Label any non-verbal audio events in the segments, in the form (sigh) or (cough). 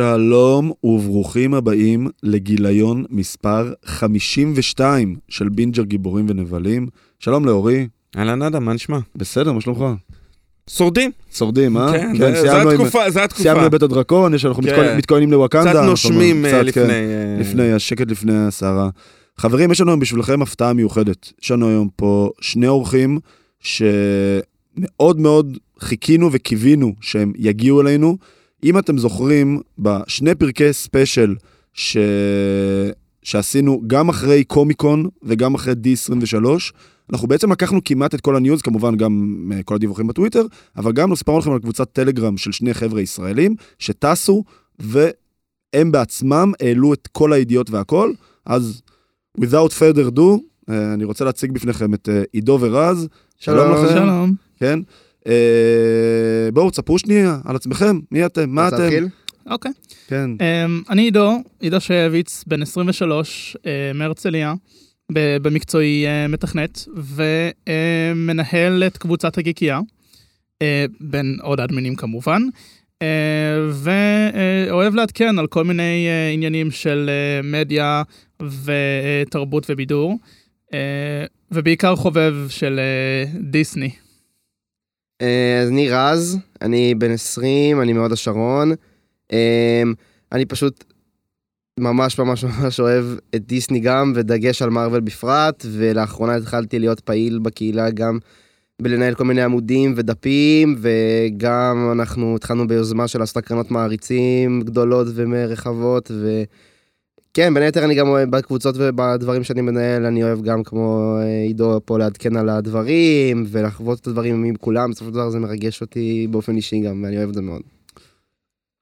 שלום וברוכים הבאים לגיליון מספר 52 של בינג'ר גיבורים ונבלים. שלום לאורי. אהלן אדם, מה נשמע? בסדר, מה שלומך? שורדים. שורדים, אה? כן, זו התקופה, זו התקופה. סיימנו בית הדרקון, יש אנחנו כן. מתכוננים לווקנדה. קצת נושמים אה, לפני... כן, אה, לפני, השקט לפני הסערה. חברים, יש לנו היום בשבילכם הפתעה מיוחדת. יש לנו היום פה שני אורחים שמאוד מאוד חיכינו וקיווינו שהם יגיעו אלינו. אם אתם זוכרים, בשני פרקי special ש... שעשינו גם אחרי קומיקון וגם אחרי D23, אנחנו בעצם לקחנו כמעט את כל ה news, כמובן גם אה, כל הדיווחים בטוויטר, אבל גם סיפרנו לכם על קבוצת טלגרם של שני חבר'ה ישראלים שטסו, והם בעצמם העלו את כל הידיעות והכל, אז without further ado, אה, אני רוצה להציג בפניכם את אה, עידו ורז. שלום לכם. שלום. כן. אה, בואו, תספרו שנייה על עצמכם, מי אתם, מה אתם? אוקיי. כן. Um, אני עידו, עידו שייביץ, בן 23, uh, אה, מהרצליה, במקצועי uh, מתכנת, ומנהל uh, את קבוצת הגיקייה, uh, בין עוד אדמינים כמובן, uh, ואוהב לעדכן על כל מיני uh, עניינים של uh, מדיה ותרבות ובידור, uh, ובעיקר חובב של uh, דיסני. אה, אז אני רז, אני בן 20, אני מהוד השרון. אה, אני פשוט ממש ממש ממש אוהב את דיסני גם, ודגש על מארוול בפרט, ולאחרונה התחלתי להיות פעיל בקהילה גם בלנהל כל מיני עמודים ודפים, וגם אנחנו התחלנו ביוזמה של לעשות הקרנות מעריצים גדולות ורחבות, ו... כן, בין היתר אני גם אוהב בקבוצות ובדברים שאני מנהל, אני אוהב גם כמו אה, עידו פה לעדכן על הדברים ולחוות את הדברים עם כולם, בסופו של דבר זה מרגש אותי באופן אישי גם, ואני אוהב את זה מאוד.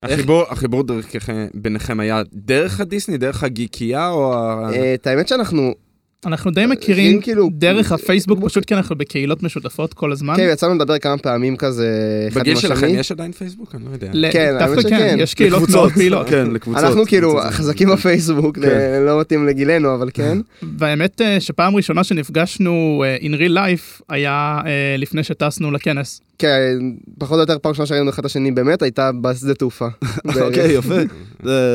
החיבור, החיבור ביניכם היה דרך הדיסני, דרך הגיקייה או ה... אה, את האמת שאנחנו אנחנו די מכירים כאילו דרך הפייסבוק פשוט כי אנחנו בקהילות משותפות כל הזמן. כן, יצאנו לדבר כמה פעמים כזה בגיל שלכם יש עדיין פייסבוק? אני לא יודע. כן, דווקא כן, יש קהילות מאוד פעילות. כן, לקבוצות. אנחנו כאילו חזקים בפייסבוק, כן. לא מתאים לגילנו, אבל כן. והאמת אה, שפעם ראשונה שנפגשנו אה, in real life היה אה, לפני שטסנו לכנס. כן, פחות או יותר פעם ראשונה שראינו אחד השני באמת הייתה בשדה תעופה. (laughs) אוקיי, יפה.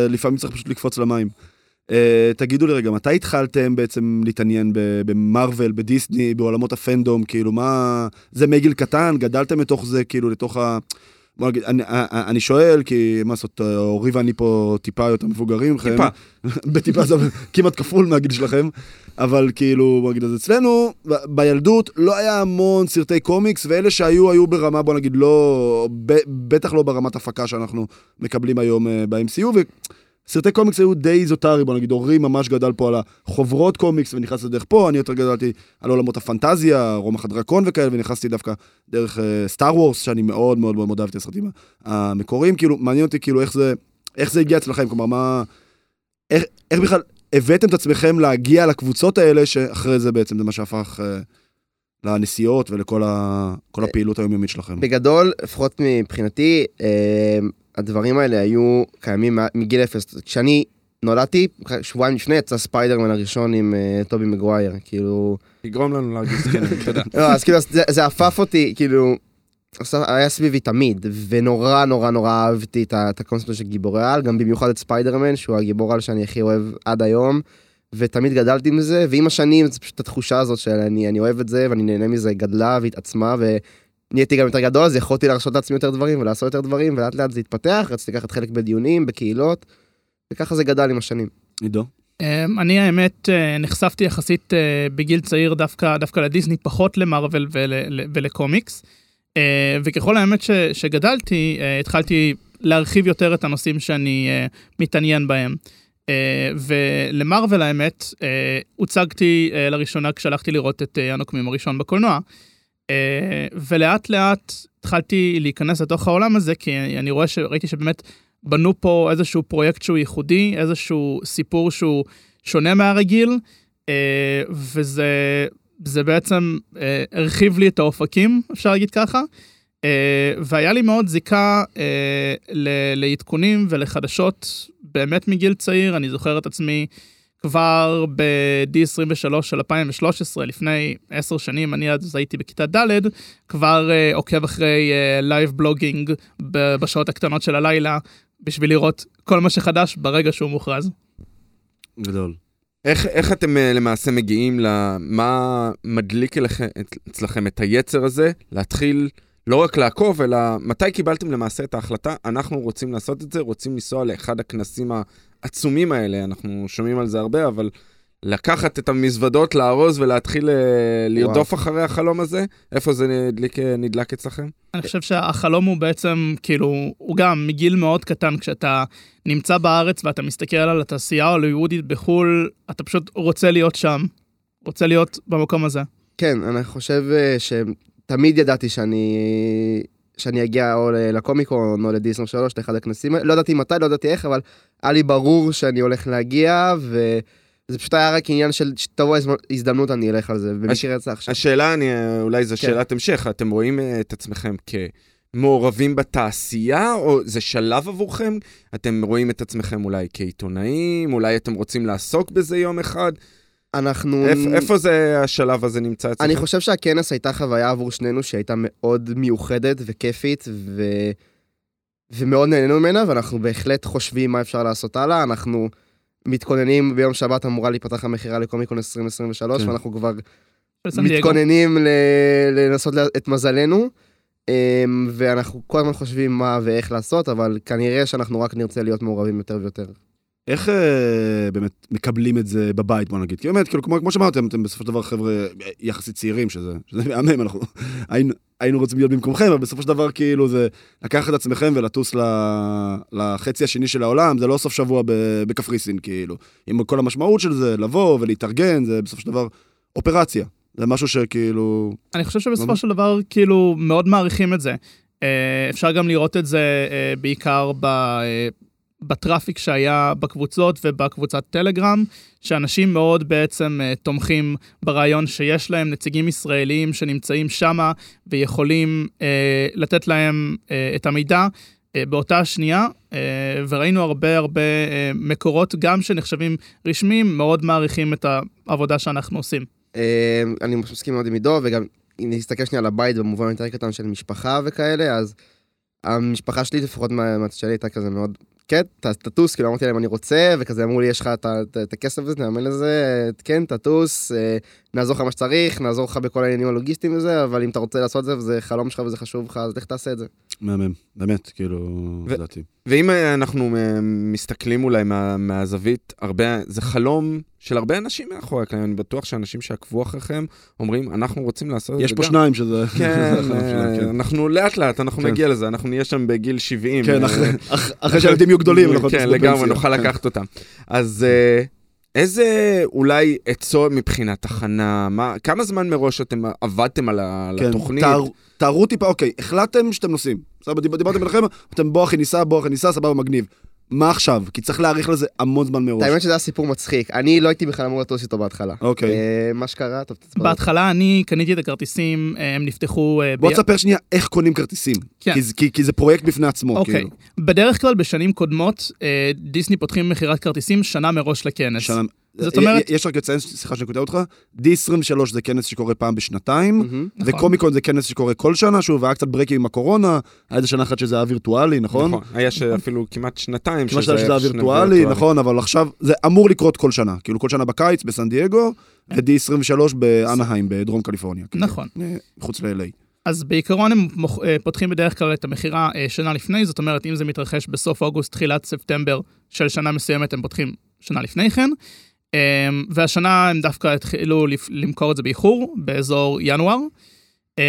לפעמים צריך פשוט לקפוץ למים. Uh, תגידו לי רגע, מתי התחלתם בעצם להתעניין במרוויל, בדיסני, בעולמות הפנדום, כאילו מה... זה מגיל קטן, גדלתם לתוך זה, כאילו לתוך ה... בוא נגיד, אני, אה, אה, אני שואל, כי מה לעשות, אורי ואני פה טיפה יותר מבוגרים. טיפה. (laughs) בטיפה זה כמעט כפול מהגיל שלכם, אבל כאילו, בוא נגיד, אז אצלנו, בילדות לא היה המון סרטי קומיקס, ואלה שהיו, היו ברמה, בוא נגיד, לא, בטח לא ברמת הפקה שאנחנו מקבלים היום ב-MCU, ו... סרטי קומיקס היו די איזוטרי, בוא נגיד, אורי ממש גדל פה על החוברות קומיקס ונכנס לדרך פה, אני יותר גדלתי על עולמות הפנטזיה, רומח הדרקון וכאלה, ונכנסתי דווקא דרך סטאר uh, וורס, שאני מאוד מאוד מאוד אוהב את הסרטים המקוריים, כאילו, מעניין אותי כאילו איך זה, איך זה הגיע אצלכם, כלומר, מה... איך, איך בכלל הבאתם את עצמכם להגיע לקבוצות האלה, שאחרי זה בעצם זה מה שהפך... Uh, לנסיעות ולכל ה... הפעילות היומיומית שלכם. בגדול, לפחות מבחינתי, אה, הדברים האלה היו קיימים מגיל אפס. כשאני נולדתי, שבועיים לפני יצא ספיידרמן הראשון עם uh, טובי מגווייר, כאילו... יגרום לנו להרגיש זקנים, אתה יודע. לא, אז כאילו, זה, זה עפף אותי, כאילו, היה סביבי תמיד, ונורא נורא נורא אהבתי את הקונספט של גיבורי על, גם במיוחד את ספיידרמן, שהוא הגיבור על שאני הכי אוהב עד היום, ותמיד גדלתי מזה, ועם השנים זה פשוט התחושה הזאת של אני, אני אוהב את זה, ואני נהנה מזה, גדלה והתעצמה. נהייתי גם יותר גדול, אז יכולתי להרשות לעצמי יותר דברים ולעשות יותר דברים, ולאט לאט זה התפתח, רציתי לקחת חלק בדיונים, בקהילות, וככה זה גדל עם השנים. עידו? אמ, אני האמת אה, נחשפתי יחסית אה, בגיל צעיר דווקא, דווקא לדיסני, פחות למרוויל ול, ולקומיקס. אה, וככל האמת ש, שגדלתי, התחלתי להרחיב יותר את הנושאים שאני מתעניין בהם. ולמרוויל האמת, הוצגתי לראשונה כשהלכתי לראות את הנוקמים הראשון בקולנוע. אה, ולאט לאט התחלתי להיכנס לתוך העולם הזה, כי אני רואה שראיתי שבאמת בנו פה איזשהו פרויקט שהוא ייחודי, איזשהו סיפור שהוא שונה מהרגיל, אה, וזה זה בעצם אה, הרחיב לי את האופקים, אפשר להגיד ככה. והיה לי מאוד זיקה לעדכונים ולחדשות באמת מגיל צעיר, אני זוכר את עצמי כבר ב-D23 של 2013, לפני עשר שנים, אני אז הייתי בכיתה ד', כבר אה, עוקב אחרי live אה, blogging בשעות הקטנות של הלילה בשביל לראות כל מה שחדש ברגע שהוא מוכרז. גדול. איך, איך אתם אה, למעשה מגיעים ל... מה מדליק אליכם, אצלכם את היצר הזה, להתחיל לא רק לעקוב, אלא מתי קיבלתם למעשה את ההחלטה, אנחנו רוצים לעשות את זה, רוצים לנסוע לאחד הכנסים העצומים האלה, אנחנו שומעים על זה הרבה, אבל לקחת את המזוודות, לארוז ולהתחיל אה, לרדוף אחרי החלום הזה, איפה זה נדליק, אה, נדלק אצלכם? אני חושב שהחלום הוא בעצם, כאילו, הוא גם מגיל מאוד קטן, כשאתה נמצא בארץ ואתה מסתכל על התעשייה ההוליוודית בחו"ל, אתה פשוט רוצה להיות שם, רוצה להיות במקום הזה. כן, אני חושב אה, שתמיד ידעתי שאני... שאני אגיע או לקומיקון או לדיסנר 3, לאחד הכנסים לא ידעתי מתי, לא ידעתי איך, אבל היה לי ברור שאני הולך להגיע, ו... זה פשוט היה רק עניין של שתבוא הזדמנות אני אלך על זה, במקרה יצא עכשיו. השאלה, אני, אולי זו כן. שאלת המשך, אתם רואים אה, את עצמכם כמעורבים בתעשייה, או זה שלב עבורכם? אתם רואים את עצמכם אולי כעיתונאים, אולי אתם רוצים לעסוק בזה יום אחד? אנחנו... איפ, איפה זה השלב הזה נמצא אצלכם? אני חושב שהכנס הייתה חוויה עבור שנינו שהייתה מאוד מיוחדת וכיפית, ו... ומאוד נהנינו ממנה, ואנחנו בהחלט חושבים מה אפשר לעשות הלאה. אנחנו... מתכוננים, ביום שבת אמורה להיפתח המכירה לקומיקון 2023, כן. ואנחנו כבר מתכוננים ל... לנסות את מזלנו. אמ, ואנחנו כל הזמן חושבים מה ואיך לעשות, אבל כנראה שאנחנו רק נרצה להיות מעורבים יותר ויותר. איך אה, באמת מקבלים את זה בבית, בוא נגיד? כי באמת, כאילו, כמו, כמו שאמרתם, אתם בסופו של דבר חבר'ה יחסית צעירים, שזה, שזה מהמם, אנחנו (laughs) היינו, היינו רוצים להיות במקומכם, אבל בסופו של דבר, כאילו, זה לקחת את עצמכם ולטוס ל, לחצי השני של העולם, זה לא סוף שבוע בקפריסין, כאילו. עם כל המשמעות של זה, לבוא ולהתארגן, זה בסופו של דבר אופרציה. זה משהו שכאילו... אני חושב שבסופו של דבר, כאילו, מאוד מעריכים את זה. אה, אפשר גם לראות את זה אה, בעיקר ב... בטראפיק שהיה בקבוצות ובקבוצת טלגרם, שאנשים מאוד בעצם uh, תומכים ברעיון שיש להם נציגים ישראלים שנמצאים שמה ויכולים uh, לתת להם uh, את המידע uh, באותה שנייה, uh, וראינו הרבה הרבה מקורות, גם שנחשבים רשמיים, מאוד מעריכים את העבודה שאנחנו עושים. אני מסכים מאוד עם עידו, וגם אם נסתכל שנייה על הבית במובן יותר קטן של משפחה וכאלה, אז המשפחה שלי, לפחות מהצד שלי, הייתה כזה מאוד כן, תטוס, כאילו אמרתי להם אני רוצה, וכזה אמרו לי יש לך את הכסף הזה, נאמן לזה, כן, תטוס, אה, נעזור לך מה שצריך, נעזור לך בכל העניינים הלוגיסטיים וזה, אבל אם אתה רוצה לעשות את זה וזה חלום שלך וזה חשוב לך, אז איך תעשה את זה. מהמם, באמת, כאילו, לדעתי. ואם אה, אנחנו אה, מסתכלים אולי מה, מהזווית, הרבה, זה חלום של הרבה אנשים מאחורי הקלעים, אני בטוח שאנשים שעקבו אחריכם אומרים, אנחנו רוצים לעשות את זה גם. יש פה שניים שזה... כן, (laughs) כן, אנחנו לאט לאט, אנחנו כן. נגיע לזה, אנחנו נהיה שם בגיל 70. כן, אחרי שהילדים יהיו גדולים, (laughs) כן, לגמרי, נוכל לקחת אותם. אז... איזה אולי עצות מבחינת מה, כמה זמן מראש אתם עבדתם על, כן, התוכנית? תאר, תארו טיפה, אוקיי, החלטתם שאתם נוסעים. סבבה, דיברתם ביניכם, אתם בוא אחי ניסע, בוא אחי ניסע, סבבה, מגניב. מה עכשיו? כי צריך להאריך לזה המון זמן מראש. האמת שזה היה סיפור מצחיק. אני לא הייתי בכלל אמור לטוס איתו בהתחלה. אוקיי. אה, מה שקרה, טוב, תספר. בהתחלה אני קניתי את הכרטיסים, אה, הם נפתחו... אה, בוא תספר שנייה איך קונים כרטיסים. כן. כי זה פרויקט בפני עצמו, אוקיי. כאילו. בדרך כלל בשנים קודמות, דיסני פותחים מכירת כרטיסים שנה מראש לכנס. זאת אומרת... יש רק לציין, סליחה שאני קוטע אותך, D23 זה כנס שקורה פעם בשנתיים, נכון. וקומיקון זה כנס שקורה כל שנה, שוב, היה קצת ברקים עם הקורונה, היה איזה שנה אחת שזה היה וירטואלי, נכון? נכון, היה אפילו כמעט שנתיים כמעט שזה היה וירטואלי, נכון, אבל עכשיו זה אמור לקרות כל שנה, כאילו כל שנה בקיץ בסן דייגו, ו-D23 באנהיים, בדרום קליפורניה. כאילו, נכון. מחוץ ל-LA. אז בעיקרון הם אה, פותחים בדרך כלל את המכירה אה, שנה לפני, זאת אומרת, אם זה מתרחש בסוף אוגוסט, תחילת ספטמבר של שנה מסוימת, הם פותחים שנה לפני כן. Um, והשנה הם דווקא התחילו למכור את זה באיחור, באזור ינואר. Um,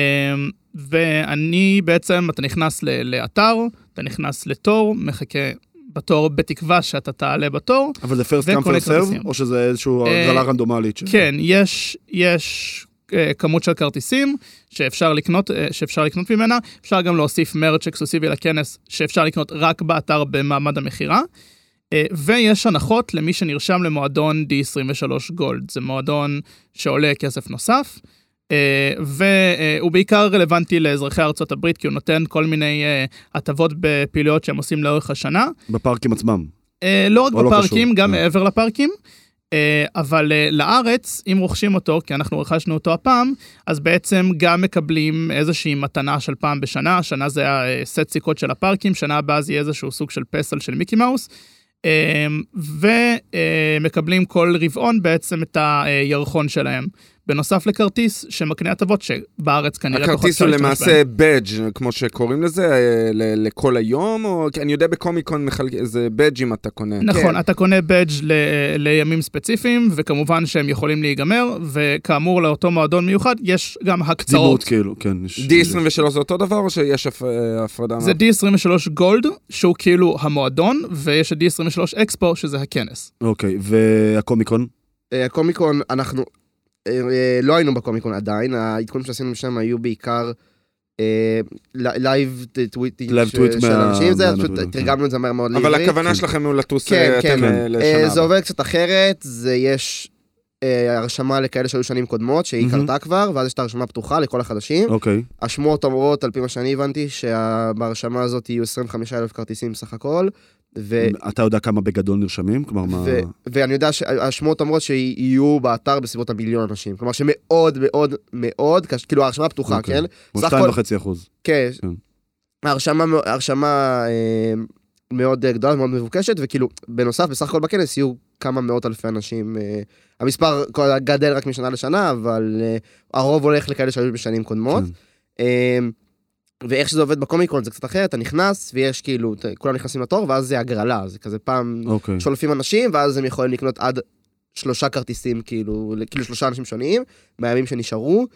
ואני בעצם, אתה נכנס לאתר, אתה נכנס לתור, מחכה בתור בתקווה שאתה תעלה בתור. אבל זה first come first serve, או שזה איזושהי הגרלה uh, רנדומלית? כן, יש, יש uh, כמות של כרטיסים שאפשר לקנות, uh, שאפשר לקנות ממנה, אפשר גם להוסיף מרץ' אקסקלוסיבי לכנס שאפשר לקנות רק באתר במעמד המכירה. אה, ויש הנחות למי שנרשם למועדון D23 גולד, זה מועדון שעולה כסף נוסף, אה, והוא בעיקר רלוונטי לאזרחי ארצות הברית, כי הוא נותן כל מיני אה, הטבות בפעילויות שהם עושים לאורך השנה. בפארקים עצמם. לא רק לא בפארקים, לא גם מעבר לפארקים. אבל לארץ, אם רוכשים אותו, כי אנחנו רכשנו אותו הפעם, אז בעצם גם מקבלים איזושהי מתנה של פעם בשנה, השנה זה הסט סיכות של הפארקים, שנה הבאה זה יהיה איזשהו סוג של פסל של מיקי מאוס. אה, ומקבלים כל רבעון בעצם את הירחון שלהם. בנוסף לכרטיס שמקנה הטבות שבארץ כנראה פחות הכרטיס הוא למעשה בדג', כמו שקוראים לזה, אה, ל- לכל היום, או אני יודע בקומיקון מחלק- זה בדג'ים אתה קונה. נכון, כן. אתה קונה badge ל- לימים ספציפיים, וכמובן שהם יכולים להיגמר, וכאמור לאותו מועדון מיוחד יש גם הקצאות. כאילו, כן. יש- D23 זה אותו דבר, או שיש הפ- אה, הפרדה? זה D23 Gold, שהוא כאילו המועדון, ויש את D23 Expo, שזה הכנס. אוקיי, והקומיקון? אה, הקומיקון, אנחנו אה, אה, לא היינו בקומיקון עדיין, העדכונים שעשינו שם היו בעיקר אה, live טוויטים live tweet של אנשים, זה פשוט כן. תרגמנו את זה מהר מאוד אבל לעברית. הכוונה כן. שלכם הוא לטוס כן, אה, כן. אתם, אה, אה, לשנה זה. עובד קצת אחרת, זה יש אה, הרשמה לכאלה שהיו שנים קודמות, שהיא. קרתה כבר, ואז יש את הרשמה פתוחה לכל החדשים. אוקיי. השמועות אומרות, על פי מה שאני הבנתי, שבהרשמה הזאת יהיו 25,000 כרטיסים סך הכל, ו... אתה יודע כמה בגדול נרשמים? כלומר, מה... ו- ואני יודע שהשמועות אומרות שיהיו באתר בסביבות המיליון אנשים. כלומר שמאוד מאוד מאוד, קש- כאילו ההרשמה פתוחה, אוקיי. כן? כמו סך שתיים הכל- וחצי אחוז. כן. כן. ההרשמה, ההרשמה אה, מאוד אה, גדולה, מאוד מבוקשת, וכאילו, בנוסף, בסך הכל בכנס יהיו כמה מאות אלפי אנשים. אה, המספר גדל רק משנה לשנה, אבל אה, הרוב הולך לכאלה שהיו בשנים קודמות. כן. אה, ואיך שזה עובד בקומיקון זה קצת אחרת, אתה נכנס ויש כאילו, אתה- כולם נכנסים לתור, ואז זה הגרלה, זה כזה פעם אוקיי. שולפים אנשים, ואז הם יכולים לקנות עד שלושה כרטיסים, כאילו, כאילו שלושה אנשים שונים, מהימים שנשארו,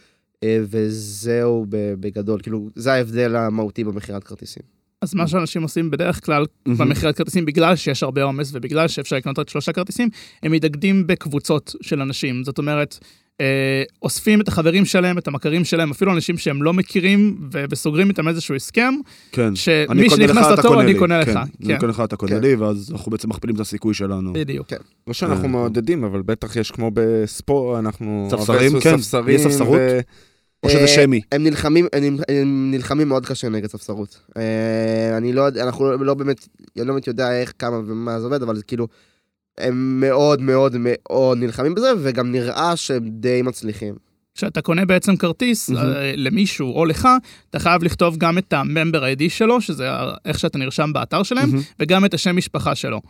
אה, וזהו בגדול, כאילו, זה ההבדל המהותי במכירת כרטיסים. אז מה שאנשים עושים בדרך כלל במכירת כרטיסים, בגלל שיש הרבה עומס ובגלל שאפשר לקנות רק שלושה כרטיסים, הם מתאגדים בקבוצות של אנשים. זאת אומרת, אוספים את החברים שלהם, את המכרים שלהם, אפילו אנשים שהם לא מכירים, וסוגרים איתם איזשהו הסכם, כן. שמי שנכנס לתור, אני. קונה לך. כן, כן, אני קונה לך, אתה קונה כן. לי, ואז אנחנו בעצם מכפילים את הסיכוי שלנו. בדיוק. לא שאנחנו אה, מעודדים, אבל בטח יש כמו בספורט, אנחנו... ספסרים, כן. ספסרים, יש ספסרות? או שזה אה, שמי. הם נלחמים, הם, הם נלחמים מאוד קשה נגד ספסרות. אה, אני לא יודע, אנחנו לא באמת, אני לא באמת יודע איך, כמה ומה זה עובד, אבל זה כאילו, הם מאוד מאוד מאוד נלחמים בזה, וגם נראה שהם די מצליחים. כשאתה קונה בעצם כרטיס. אה, למישהו או לך, אתה חייב לכתוב גם את ה-member ID שלו, שזה איך שאתה נרשם באתר שלהם, מהמם. וגם את השם משפחה שלו.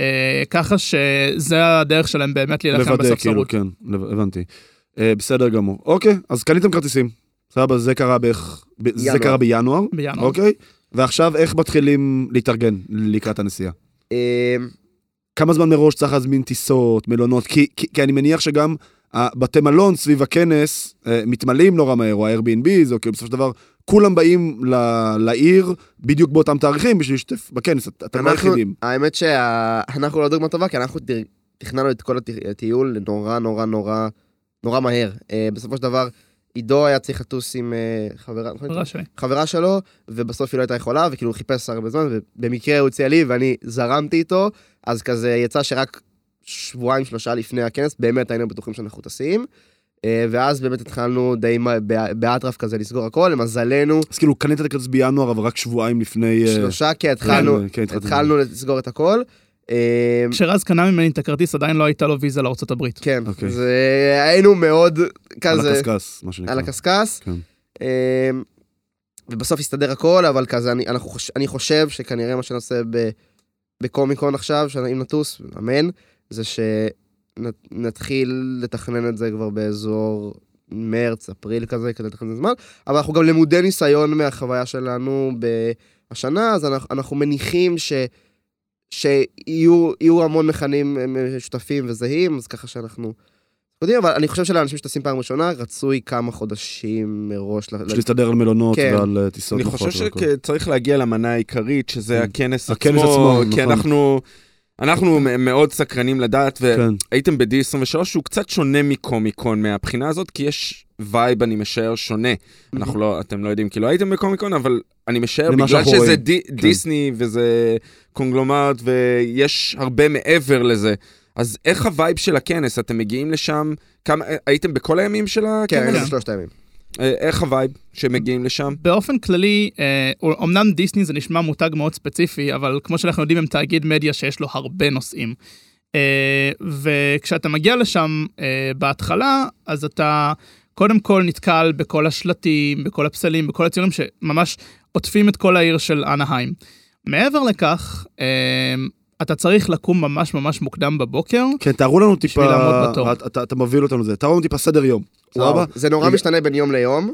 אה, ככה שזה הדרך שלהם באמת להילחם לוודא, כאילו, בספסרות. כן, הבנתי. אה, בסדר גמור. אוקיי, אז קניתם כרטיסים. סבבה, זה קרה בערך... זה. קרה בינואר, בינואר. אוקיי? ועכשיו איך מתחילים להתארגן לקראת הנסיעה? אה, כמה זמן מראש צריך להזמין טיסות, מלונות? כי, כי, כי אני מניח שגם הבתי מלון סביב הכנס אה, מתמלאים נורא מהר, או ה-Airbnb's, או כאילו בסופו של דבר, כולם באים ל, לעיר בדיוק באותם תאריכים בשביל להשתתף בכנס, את- אתם לא היחידים. האמת שאנחנו לא דוגמה טובה, כי אנחנו תכננו את כל הט- הטיול נורא נורא נורא נורא מהר. אה, בסופו של דבר, עידו היה צריך לטוס עם אה, חברה? חברה שלו, ובסוף היא לא הייתה יכולה, וכאילו הוא חיפש הרבה זמן, ובמקרה הוא הציע לי, ואני זרמתי איתו, אז כזה יצא שרק שבועיים, שלושה לפני הכנס, באמת היינו בטוחים שאנחנו טסים. אה, ואז באמת התחלנו די באטרף כזה לסגור הכל, למזלנו, אז כאילו קנית את הכרטיס בינואר, אבל רק שבועיים לפני... אה, שלושה, התחלנו, כן, התחלתם. התחלנו לסגור את הכל. אה, כשרז קנה ממני את הכרטיס, עדיין לא הייתה לו ויזה לארצות הברית. כן, אוקיי. זה היינו מאוד על כזה, הקשקש, מה שנקרא. על הקשקש. כן. אמ, ובסוף הסתדר הכל, אבל כזה, אני, אנחנו אני חושב שכנראה מה שנעשה ב, בקומיקון עכשיו, אם נטוס, אמן, זה שנתחיל לתכנן את זה כבר באזור מרץ, אפריל כזה, כדי לתכנן את זה זמן, אבל אנחנו גם למודי ניסיון מהחוויה שלנו השנה, אז אנחנו, אנחנו מניחים ש... שיהיו יהיו המון מכנים אה, משותפים וזהים, אז ככה שאנחנו יודעים, אבל אני חושב שלאנשים שטסים פעם ראשונה, רצוי כמה חודשים מראש. ל- בשביל להסתדר על מלונות כן. ועל אה, טיסות אני חושב. שצריך להגיע למנה העיקרית, שזה כן. הכנס הכנס עצמו, עצמו, כי נכון. אנחנו... אנחנו מאוד סקרנים לדעת, כן. והייתם ב-D23 שהוא קצת שונה מקומיקון מהבחינה הזאת, כי יש vibe, אני משער, שונה. אנחנו לא, אתם לא יודעים כי לא הייתם בקומיקון, אבל אני משער, בגלל שזה רואים. די, דיסני וזה קונגלומרט ויש הרבה מעבר לזה. אז איך ה vibe של הכנס? אתם מגיעים לשם, כמה, הייתם בכל הימים של כן, הכנס? היינו בשלושת הימים. אה, איך ה vibe שמגיעים לשם? באופן כללי, אה, אומנם דיסני זה נשמע מותג מאוד ספציפי, אבל כמו שאנחנו יודעים, הם תאגיד מדיה שיש לו הרבה נושאים. אה, וכשאתה מגיע לשם אה, בהתחלה, אז אתה קודם כל נתקל בכל השלטים, בכל הפסלים, בכל הציורים שממש עוטפים את כל העיר של אנהיים. מעבר לכך, אה, אתה צריך לקום ממש ממש מוקדם בבוקר. כן, תארו לנו טיפה. אתה- אתה אתה מוביל אותנו לזה, תארו לנו טיפה סדר יום, סבבה? זה נורא. משתנה בין יום ליום.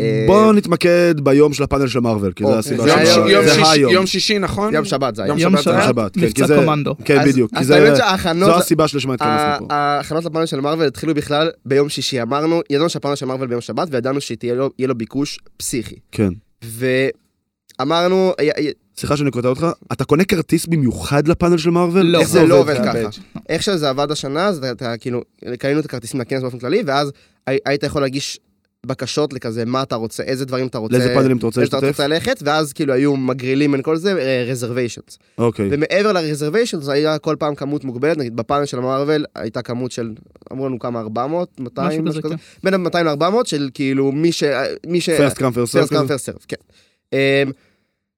אה, בואו נתמקד ביום של הפאנל של מארוול, כי זה הסיבה זה יום היום- ש- יום זה שישי- היום. יום שישי, נכון? יום שבת זה היה. יום שבת כן, כי מבצע זה- קומנדו. כן, אז- בדיוק, כי אז האמת שההכנות... זו הסיבה שלשמה התכנסנו פה. ההכנות לפאנל של מארוול התחילו בכלל ביום שישי. אמרנו, ידענו שהפאנל של מארוול ביום שבת, וידענו שיהיה לו יהיה לו ביקוש פסיכי. כן. ואמרנו, סליחה שאני קוטע אותך, אתה קונה כרטיס במיוחד לפאנל של מארוול? לא. איך זה לא עובד כאן? ככה. איך שזה עבד השנה, אז אתה- כאילו, קנינו את הכרטיסים לכנס באופן כללי, ואז הי- היית יכול להגיש בקשות לכזה, מה אתה רוצה, איזה דברים אתה רוצה, לאיזה פאנלים אתה רוצה איזה אתה להשתתף? רוצה ללכת, ואז כאילו היו מגרילים בין כל זה, רזרוויישנס. אוקיי. ומעבר לרזרוויישנס היה כל פעם כמות מוגבלת, נגיד בפאנל של המרוויל הייתה כמות של, אמרו לנו כמה, 400, 200, משהו כזה, כן. בין 200 ל-400 של כאילו מי ש... first come first serve, כן. אמ,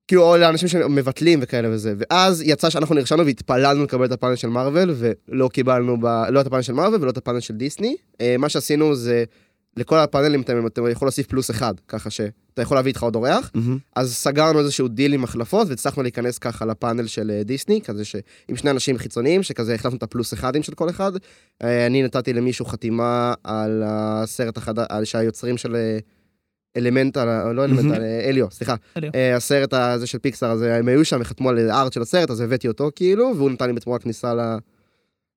כאילו, או לאנשים שמבטלים וכאלה וזה. ואז יצא שאנחנו נרשמנו והתפללנו לקבל את הפאנל של מארוול, ולא קיבלנו ב... לא את הפאנל של מארוול ולא את הפאנל של דיסני. אה, מה שעשינו זה, לכל הפאנלים אתם, אתם יכול להוסיף פלוס אחד, ככה שאתה יכול להביא איתך עוד אורח. אז סגרנו איזשהו דיל עם החלפות, והצלחנו להיכנס ככה לפאנל של אה, דיסני, כזה שעם שני אנשים חיצוניים, שכזה החלפנו את הפלוס אחדים של כל אחד. אה, אני נתתי למישהו חתימה על הסרט החדש, על שהיוצרים של אלמנט, על ה- לא אלמנט, מהמם. על אה, אליו, סליחה. אליו. אה, הסרט הזה של פיקסאר, אז הם היו שם, וחתמו על הארט של הסרט, אז הבאתי אותו כאילו, והוא נתן לי בתמורה כניסה ל-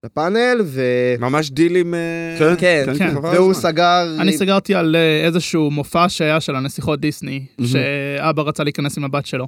לפאנל, ו... ממש דילים... אה, כן, כן, כן, כן. כן. חבל והוא. סגר... אני סגרתי על איזשהו מופע שהיה של הנסיכות דיסני. שאבא רצה להיכנס עם הבת שלו.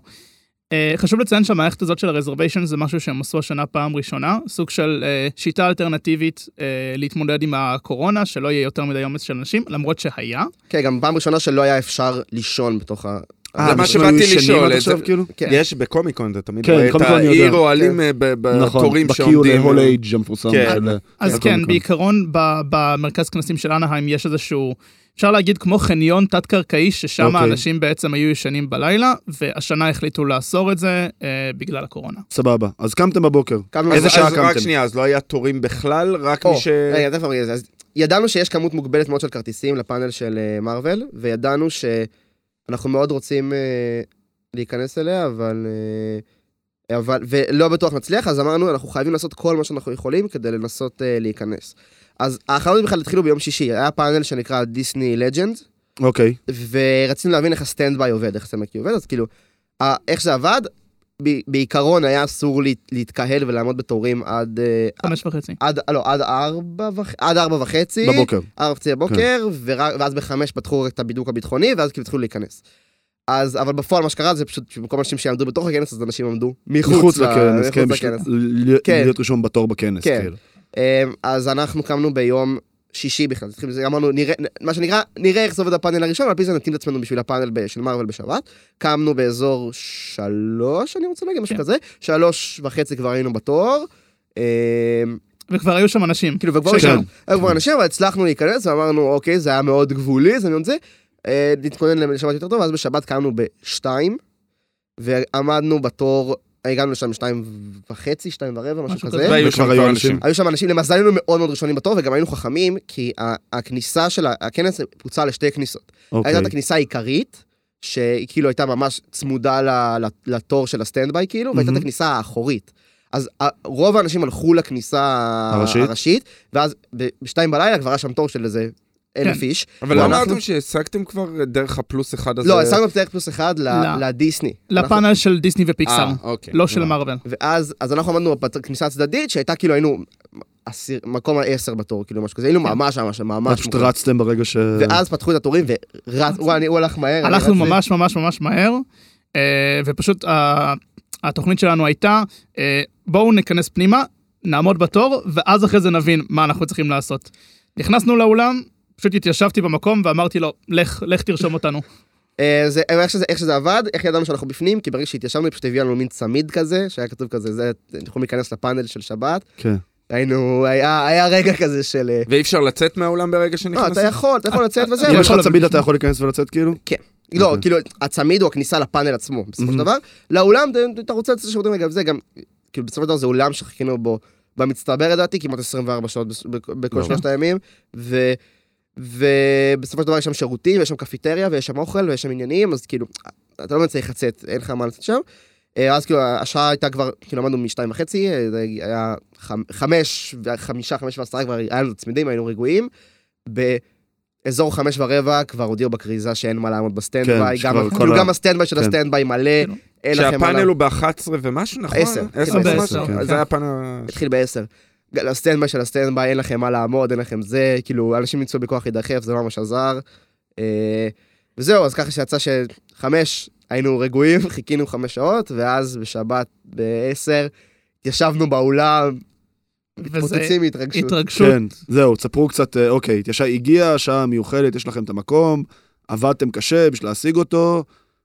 אה, חשוב לציין שהמערכת הזאת של הרזרביישן זה משהו שהם עשו השנה פעם ראשונה, סוג של אה, שיטה אלטרנטיבית אה, להתמודד עם הקורונה, שלא יהיה יותר מדי עומס של אנשים, למרות שהיה. כן, גם פעם ראשונה שלא היה אפשר לישון בתוך ה... אה, זה מה שבאתי לשאול, כאילו? כן. יש בקומיקון, אתה תמיד כן, רואה את. העיר אוהלים אה, ב- נכון, בתורים בקיו שעומדים. להול אייג' המפורסם. כן. של- אז כן. בעיקרון ב- במרכז כנסים של אנהיים יש איזשהו, אפשר להגיד כמו חניון תת-קרקעי, ששם אוקיי. האנשים בעצם היו ישנים בלילה, והשנה החליטו לאסור את זה אה, בגלל הקורונה. סבבה, אז קמתם בבוקר. איזה אז- שעה אז רק קמתם? שנייה, אז לא היה תורים בכלל, רק מי ש... רגע, תכף ידענו שיש כמות מוגבלת מאוד של כרטיסים לפאנל של מארוול, וידענו שאנחנו מאוד רוצים אה, להיכנס אליה, אבל... אה, אבל, ולא בטוח נצליח, אז אמרנו, אנחנו חייבים לעשות כל מה שאנחנו יכולים כדי לנסות אה, להיכנס. אז ההכנות בכלל התחילו ביום שישי, היה פאנל שנקרא Disney Legend, אוקיי. ורצינו להבין איך ה standby עובד, איך ה standby עובד, אז כאילו, איך זה עבד, בעיקרון היה אסור להת- להתקהל ולעמוד בתורים עד, אה, חמש וחצי. עד, לא, עד ארבע וחצי, עד ארבע וחצי, בבוקר. ארבע וחצי בבוקר, ורק- ואז בחמש פתחו את הבידוק הביטחוני, ואז כאילו התחילו להיכנס. אז, אבל בפועל מה שקרה זה פשוט שבמקום אנשים שיעמדו בתוך הכנס, אז אנשים עמדו מחוץ, מחוץ ל- לכנס, כן, מחוץ. ל- כן. להיות ראשון בתור בכנס. כן. כאילו. אמ, אז אנחנו קמנו ביום שישי בכלל, אמרנו, נראה, מה שנקרא, נראה איך זה עובד הפאנל הראשון, על פי זה נתאים את עצמנו בשביל הפאנל של מארוול בשבת. קמנו באזור שלוש, אני רוצה להגיד, משהו כן. כזה, שלוש וחצי כבר היינו בתור. אמ, וכבר היו שם אנשים. כאילו, וכבר כן. שם, היו כבר אנשים, אבל הצלחנו להיכנס, ואמרנו, אוקיי, זה היה מאוד גבולי, זה מאוד זה. אה, להתכונן לשבת יותר טוב, ואז בשבת קמנו בשתיים, ועמדנו בתור, הגענו לשם שתיים וחצי, שתיים ורבע, משהו משהו כזה. וכבר שם היו אנשים. אנשים. היו שם אנשים, למזל היינו מאוד מאוד ראשונים בתור, וגם היינו חכמים, כי הכניסה של הכנס פוצל לשתי כניסות. אוקיי. הייתה את הכניסה העיקרית, שהיא כאילו הייתה ממש צמודה לתור של הסטנדביי, כאילו, והייתה את מהמם. הכניסה האחורית. אז רוב האנשים הלכו לכניסה הראשית? הראשית, ואז בשתיים בלילה כבר היה שם תור של איזה אלף כן. איש. אבל לא ואנחנו- אמרתם שהשגתם כבר דרך הפלוס אחד הזה? לא, השגנו פרק פלוס אחד לא. לדיסני. לפאנל של דיסני ופיקסאר, אה, אוקיי. לא של. מארוול. ואז אז אנחנו עמדנו בכניסה הצדדית, שהייתה כאילו היינו מקום העשר בתור, כאילו משהו כזה, היינו כן. ממש ממש אז ממש פשוט. רצתם ברגע ש... ואז פתחו את התורים ורץ, הוא הלך מהר. הלכנו. ממש ממש ממש מהר, אה, ופשוט התוכנית שלנו הייתה, אה, בואו ניכנס פנימה, נעמוד בתור, ואז אחרי זה נבין מה אנחנו צריכים לעשות. נכנסנו לאולם, פשוט התיישבתי במקום ואמרתי לו, לך, לך תרשום אותנו. אה, זה, איך, שזה, איך שזה עבד, איך ידענו שאנחנו בפנים, כי ברגע שהתיישבנו פשוט הביאו לנו מין צמיד כזה, שהיה כתוב כזה, זה, אתם יכולים להיכנס לפאנל של שבת. כן. היינו, היה, היה רגע כזה של... אה, ואי אפשר לצאת מהאולם ברגע לא, שנכנסים? אתה יכול, אתה יכול לצאת וזה, אם. יש לך צמיד אתה יכול להיכנס ולצאת כאילו? לא, אוקיי. כאילו, הצמיד הוא הכניסה לפאנל עצמו, בסופו של. דבר. לאולם, אתה- רוצה לצאת לשירותים רגע, וזה גם, כאילו, בסופו של דבר זה אולם שחיכינו בו במצטבר לדעתי כמעט 24 שעות בכל וואו. שלושת הימים. ובסופו של דבר יש שם שירותים, ויש שם קפיטריה, ויש שם אוכל, ויש שם עניינים, אז כאילו, אתה לא מצליח לצאת, אין לך מה לצאת שם. אה, אז כאילו, השעה הייתה כבר, כאילו, למדנו משתיים וחצי, אה, זה היה חמש, חמישה, חמש ועשרה, כבר היה לנו צמידים, היינו רגועים. באזור חמש ורבע כבר הודיעו בכריזה שאין מה לעמוד ב standby, כן, גם, כאילו, גם ה standby של כן. ה standby מלא. כאילו, אין שהפאנל הוא ב-11 ומשהו, נכון? 10. 10 ב-10. זה היה פאנל... כן. התחיל ב-10. ל standby של ה standby, אין לכם מה לעמוד, אין לכם זה, כאילו, אנשים ניסו בכוח להידחף, זה לא ממש עזר. אה, וזהו, אז ככה שיצא שחמש, היינו רגועים, (laughs) חיכינו חמש שעות, ואז בשבת ב-10, ישבנו באולם, מתפוצצים מהתרגשות. התרגשות. כן, זהו, תספרו קצת, אה, אוקיי, התיישב, הגיעה השעה המיוחדת, יש לכם את המקום, עבדתם קשה בשביל להשיג אותו,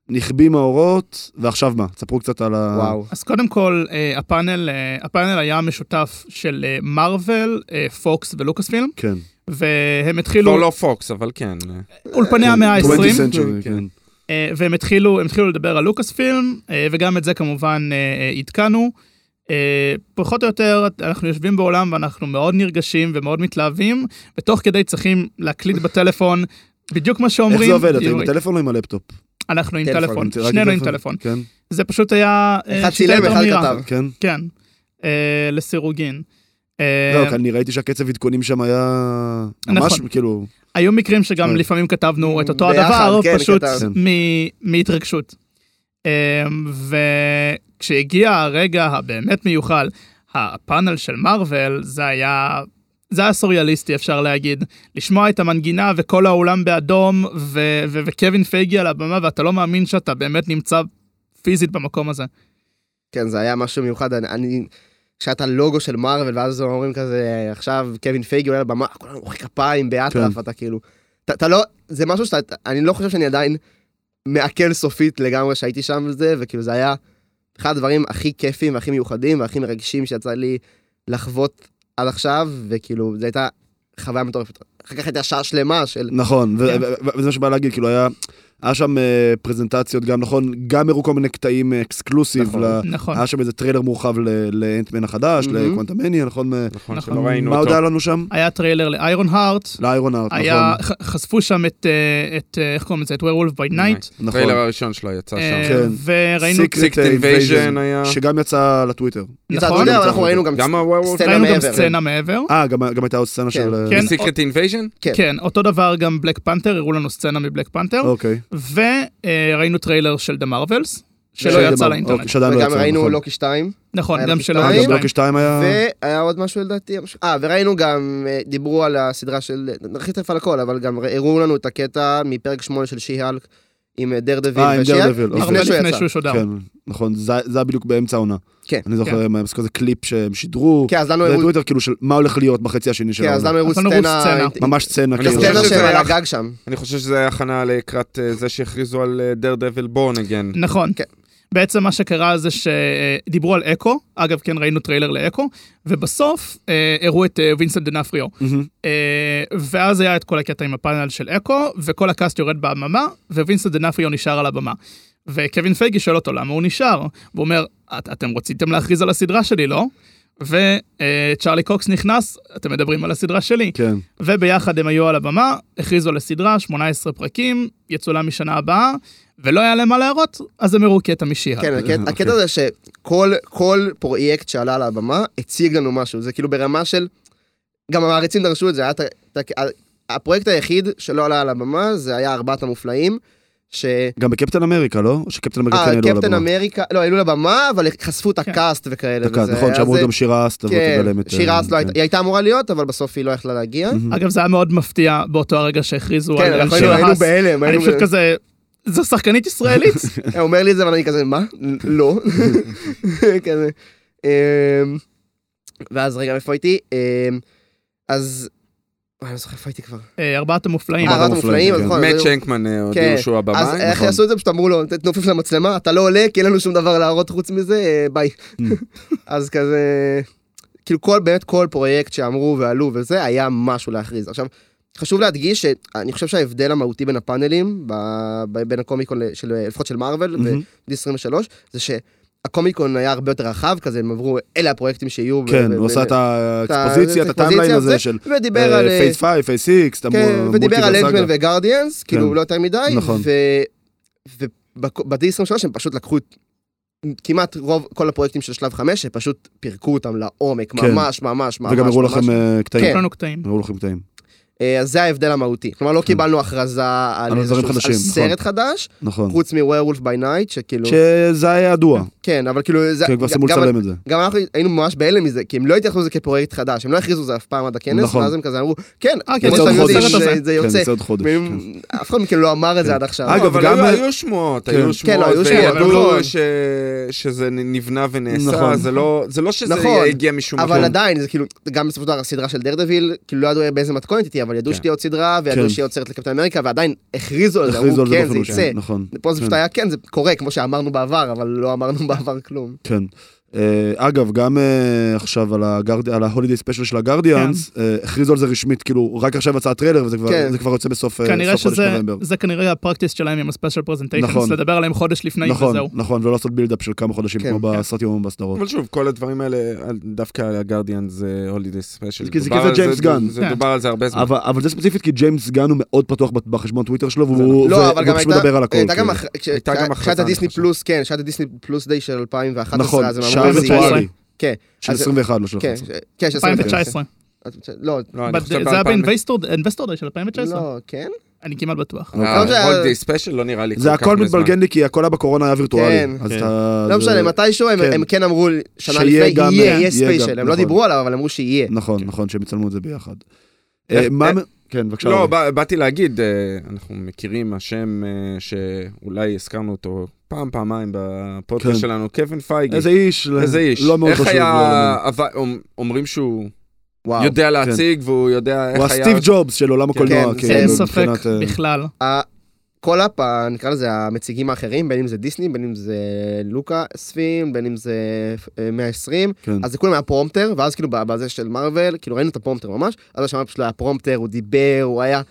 נכבים האורות, ועכשיו מה? תספרו קצת על ה... וואו. אז קודם כל, אה, הפאנל, אה, הפאנל היה משותף של אה, מארוול, אה, פוקס ולוקאס פילם, כן. והם כבר התחילו, לא פוקס, אבל כן. אולפני המאה 20th ה-20, century, כן. אה, והם התחילו, התחילו לדבר על לוקאס פילם, אה, וגם את זה כמובן עדכנו. פחות או יותר, אנחנו יושבים בעולם ואנחנו מאוד נרגשים ומאוד מתלהבים, ותוך כדי צריכים להקליט בטלפון בדיוק מה שאומרים. איך זה עובד? אתם עם. הטלפון או עם הלפטופ? אנחנו עם טלפון, טלפון, שנינו עם טלפון. כן, זה פשוט היה אה, אחד צילם, אחד. כתב. כן. כן, אה, לסירוגין. אה, לא, כי אני ראיתי שהקצב עדכונים שם היה ממש, נכון. כאילו, היו מקרים שגם כן. לפעמים כתבנו את אותו הדבר, כן, פשוט מהתרגשות. וכשהגיע הרגע הבאמת מיוחל, הפאנל של מארוול, זה היה... זה היה סוריאליסטי אפשר להגיד, לשמוע את המנגינה וכל האולם באדום ו- ו- וקווין פייגי על הבמה ואתה לא מאמין שאתה באמת נמצא פיזית במקום הזה. כן, זה היה משהו מיוחד, אני- אני... כשהיה את הלוגו של מארוול, ואז אומרים כזה, עכשיו קווין פייגי עולה לבמה, כולנו מוחא כפיים באטרף, כן. אתה כאילו... אתה- אתה לא... זה משהו שאתה... אני לא חושב שאני עדיין מעכל סופית לגמרי שהייתי שם וזה, וכאילו זה היה אחד הדברים הכי כיפים והכי מיוחדים והכי מרגשים שיצא לי לחוות עד עכשיו, וכאילו, זו הייתה חוויה מטורפת. אחר כך הייתה שעה שלמה של... נכון, כן. וזה מה שבא להגיד, כאילו היה, היה שם אה, פרזנטציות גם, נכון, גם הראו כל מיני קטעים אה, exclusive, נכון. ל- נכון. היה שם איזה טריילר מורחב ל- לאנטמן החדש. לקוונטמניה, נכון? אה, נכון, נכון. שלא ראינו מה עוד אותו. היה לנו שם? היה טריילר לאיירון הארט, לאיירון ארט, היה, נכון. חשפו שם את, את, איך קוראים לזה? את Werewolf by Night. נכון. הטריילר הראשון שלו יצא שם. כן. וראינו, Invasion, Invasion היה... שגם יצא לטוויטר. נכון, אנחנו ראינו גם? סצנה מעבר. אה, גם גם הייתה עוד סצנה כן. של... כן. Secret Invasion? כן. כן, אותו דבר גם Black Panther, הראו לנו סצנה מ Black Panther, אוקיי. וראינו טריילר של The Marvels, שלא של יצא לאינטרנט. אוקיי, לא וגם יצא, ראינו. לוקי 2. נכון, גם לוקי של שתיים. לוקי גם. לוקי 2 היה... והיה עוד משהו לדעתי, אה, וראינו גם, אה, דיברו על הסדרה של, נרחיב תכף על הכל, אבל גם הראו לנו את הקטע מפרק 8 של She-Hulk עם Daredevil אה, Daredevil, הרבה אוקיי. לפני שהוא לפני יצא. שהוא שודר. כן, נכון, זה זה היה בדיוק באמצע העונה. כן. אני זוכר, הם עשו כזה קליפ שהם שידרו, כן, אז לנו הראו, בטוויטר, כאילו, של מה הולך להיות בחצי השני של כן, העונה. הראו אז לנו הראו סצנה, ממש סצנה, אני כאילו. חושב סצנה שזה שהם על היה- הגג שם. אני חושב שזה היה הכנה לקראת אה, זה שהכריזו על Daredevil Born Again. נכון. בעצם מה שקרה זה שדיברו על אקו, אגב כן ראינו טריילר לאקו, ובסוף אה, הראו את אה, וינסנט ד'אונופריו. מהמם. אה, ואז היה את כל הקטע עם הפאנל של אקו, וכל ה cast יורד בבמה, ווינסנט ד'אונופריו נשאר על הבמה. וקווין פייגי שואל אותו למה הוא נשאר, והוא אומר, "את- אתם רציתם להכריז על הסדרה שלי, לא? וצ'ארלי קוקס נכנס, אתם מדברים על הסדרה שלי. כן. וביחד הם היו על הבמה, הכריזו על הסדרה, 18 פרקים, יצולם משנה הבאה, ולא היה להם מה להראות, אז הם הראו קטע משיעה. כן, הקטע- אוקיי. הקטע זה שכל כל פרויקט שעלה על הבמה הציג לנו משהו, זה כאילו ברמה של, גם המעריצים דרשו את זה, היה את את ה- הפרויקט היחיד שלא עלה על הבמה זה היה ארבעת המופלאים, ש... גם בקפטן אמריקה, לא? או שקפטן אמריקה כן אה, העלו על קפטן הבמה? אמריקה, לא, העלו לבמה, אבל חשפו את כן. הקאסט וכאלה. דקה, וזה נכון, שאמרו זה- גם שירה אסת, אבל כן, את... שירה אה, אסט לא כן. היא הייתה אמורה להיות, אבל בסוף היא לא יכלה להגיע. אגב, זה היה מאוד מפתיע באותו הרגע שהכריזו כן, על על אנחנו שיר היינו היינו. בהלם, אני פשוט כזה, זו שחקנית ישראלית? (laughs) הוא אומר לי את זה, אבל אני כזה, מה? לא. (laughs) כזה. אמ, ואז רגע, איפה הייתי? אמ, אז... וואי, אני לא זוכר איפה הייתי כבר. אה, ארבעת המופלאים. ארבעת המופלאים, כן. נכון. מאט שאקמן. הודיעו שהוא הבמאי. אז איך נכון. יעשו את זה? פשוט אמרו לו, תנופף למצלמה, אתה לא עולה, כי אין לנו שום דבר להראות חוץ מזה, אה, ביי. (laughs) אז כזה... כאילו כל, באמת כל פרויקט שאמרו ועלו וזה, היה משהו להכריז. עכשיו, חשוב להדגיש שאני חושב שההבדל המהותי בין הפאנלים, ב- ב- בין הקומיקון של, לפחות של מארוול מהמם. ו-D23, זה הקומיקון היה הרבה יותר רחב כזה, הם עברו, אלה הפרויקטים שיהיו. כן, הוא עושה את האקספוזיציה, את ה timeline הזה של Phase 5, Phase 6, כן, ודיבר על Ant-Man ו Guardians, כאילו כן. לא יותר מדי, נכון. וב-D23 הם פשוט לקחו את כמעט רוב, כל הפרויקטים של שלב 5, הם פשוט פירקו אותם לעומק, כן. ממש ממש ממש. וגם הראו. לכם אה, קטעים. קטעים. הראו לכם קטעים. אה, אז זה ההבדל המהותי. כלומר, לא קיבלנו הכרזה על על נכון. סרט חדש, נכון. חוץ מ-Werewolf by Night, שכאילו... שזה היה ידוע, כן, אבל כאילו... זה- הם כבר סיימו גם- לצלם את זה. גם אנחנו היינו ממש בהלם מזה, כי הם לא התייחסו לזה כפרויקט חדש, הם לא הכריזו את זה אף פעם עד הכנס, נכון. ואז הם כזה אמרו, כן, אה, כן, כמו עוד שאתם יודעים, חודש. זה- זה כן, יוצא. זה עוד חודש. והם- כן. אף אחד מכם לא אמר את כן. זה עד עכשיו. אגב, אבל גם- היו- היו שמועות, כן. היו כן, שמועות, וידעו. ש- שזה נבנה ונעשה, נכון. זה לא זה לא שזה נכון. הגיע משום אבל מקום. עדיין, זה כאילו, גם בסופו של דבר הסדרה של דרדוויל, כאילו לא ידעו באיזה מתכונת איתי, אבל ידעו כן. שתהיה עוד סדרה, וידעו כן. שיהיה עוד סרט לקפטן אמריקה, ועדיין הכריזו על זה, אמרו כן, זה יצא. נכון. פה זה פשוט כן. היה כן, זה קורה, כמו שאמרנו בעבר, אבל לא אמרנו בעבר כלום. כן. אה, אגב, גם אה, עכשיו על ה Holiday Special של ה Guardians, אה, הכריזו על זה רשמית, כאילו, רק עכשיו יצא הטריילר וזה כבר- כן. זה כבר יוצא בסוף חודש שזה נובמבר. זה כנראה ה practice שלהם עם ה Special Presentations, נכון. לדבר עליהם חודש לפני נכון, וזהו. נכון, ולא לעשות buildup של כמה חודשים כן, כמו כן. בסרטים ובסדרות. אבל שוב, כל הדברים האלה, דווקא על ה Guardians Holiday Special. כי זה כזה ג'יימס גן. זה כן. דובר על זה הרבה זמן. אבל זה ספציפית כי ג'יימס גן הוא מאוד פתוח בחשבון טוויטר שלו, והוא לא, והוא אבל גם פשוט מדבר על הכל. הייתה גם כאילו. כשהיה הכרזה, את הדיסני אני חושב. פלוס, כן, שהיה את הדיסני פלוס Day של 2011, נכון, אז הם אמרו, שער זה יהיה. וירטואלי. כן, של אז- 21, לא של כן, 11. ש- כן, של 2019. לא, לא, זה היה ב-2000. ב Investor Day של 2019? לא, כן? אני כמעט בטוח. אוקיי. למרות שה- ה Holiday Special לא נראה לי כל זה הכל. מתבלגן לי כי הכל היה בקורונה היה וירטואלי. כן. כן. לא משנה, מתישהו הם- כן. כן אמרו שנה לפני, יהיה, special, הם לא נכון. דיברו עליו, אבל אמרו שיהיה. נכון, כן. נכון, שהם יצלמו את זה ביחד. איך-. איך- כן, בבקשה. לא. בא- באתי להגיד, אה, אנחנו מכירים השם אה, שאולי הזכרנו אותו פעם, פעמיים בפודקאסט כן. שלנו, קווין פייגי. איזה איש. איזה איש. לא מאוד איך חשוב. היה, לא, אומרים שהוא וואו. יודע להציג והוא יודע הוא איך היה... הסטיב ג'ובס של עולם הקולנוע. כן, כאילו, אין ספק מבחינת, אה, בכלל. כל הפ... נקרא לזה המציגים האחרים, בין אם זה דיסני, בין אם זה לוקאספילם, בין אם זה אה, 120, כן. אז זה כולם היה prompter, ואז כאילו בזה של מארוול, כאילו ראינו את ה prompter ממש, אז השמיים פשוט לא היה prompter, הוא דיבר, הוא היה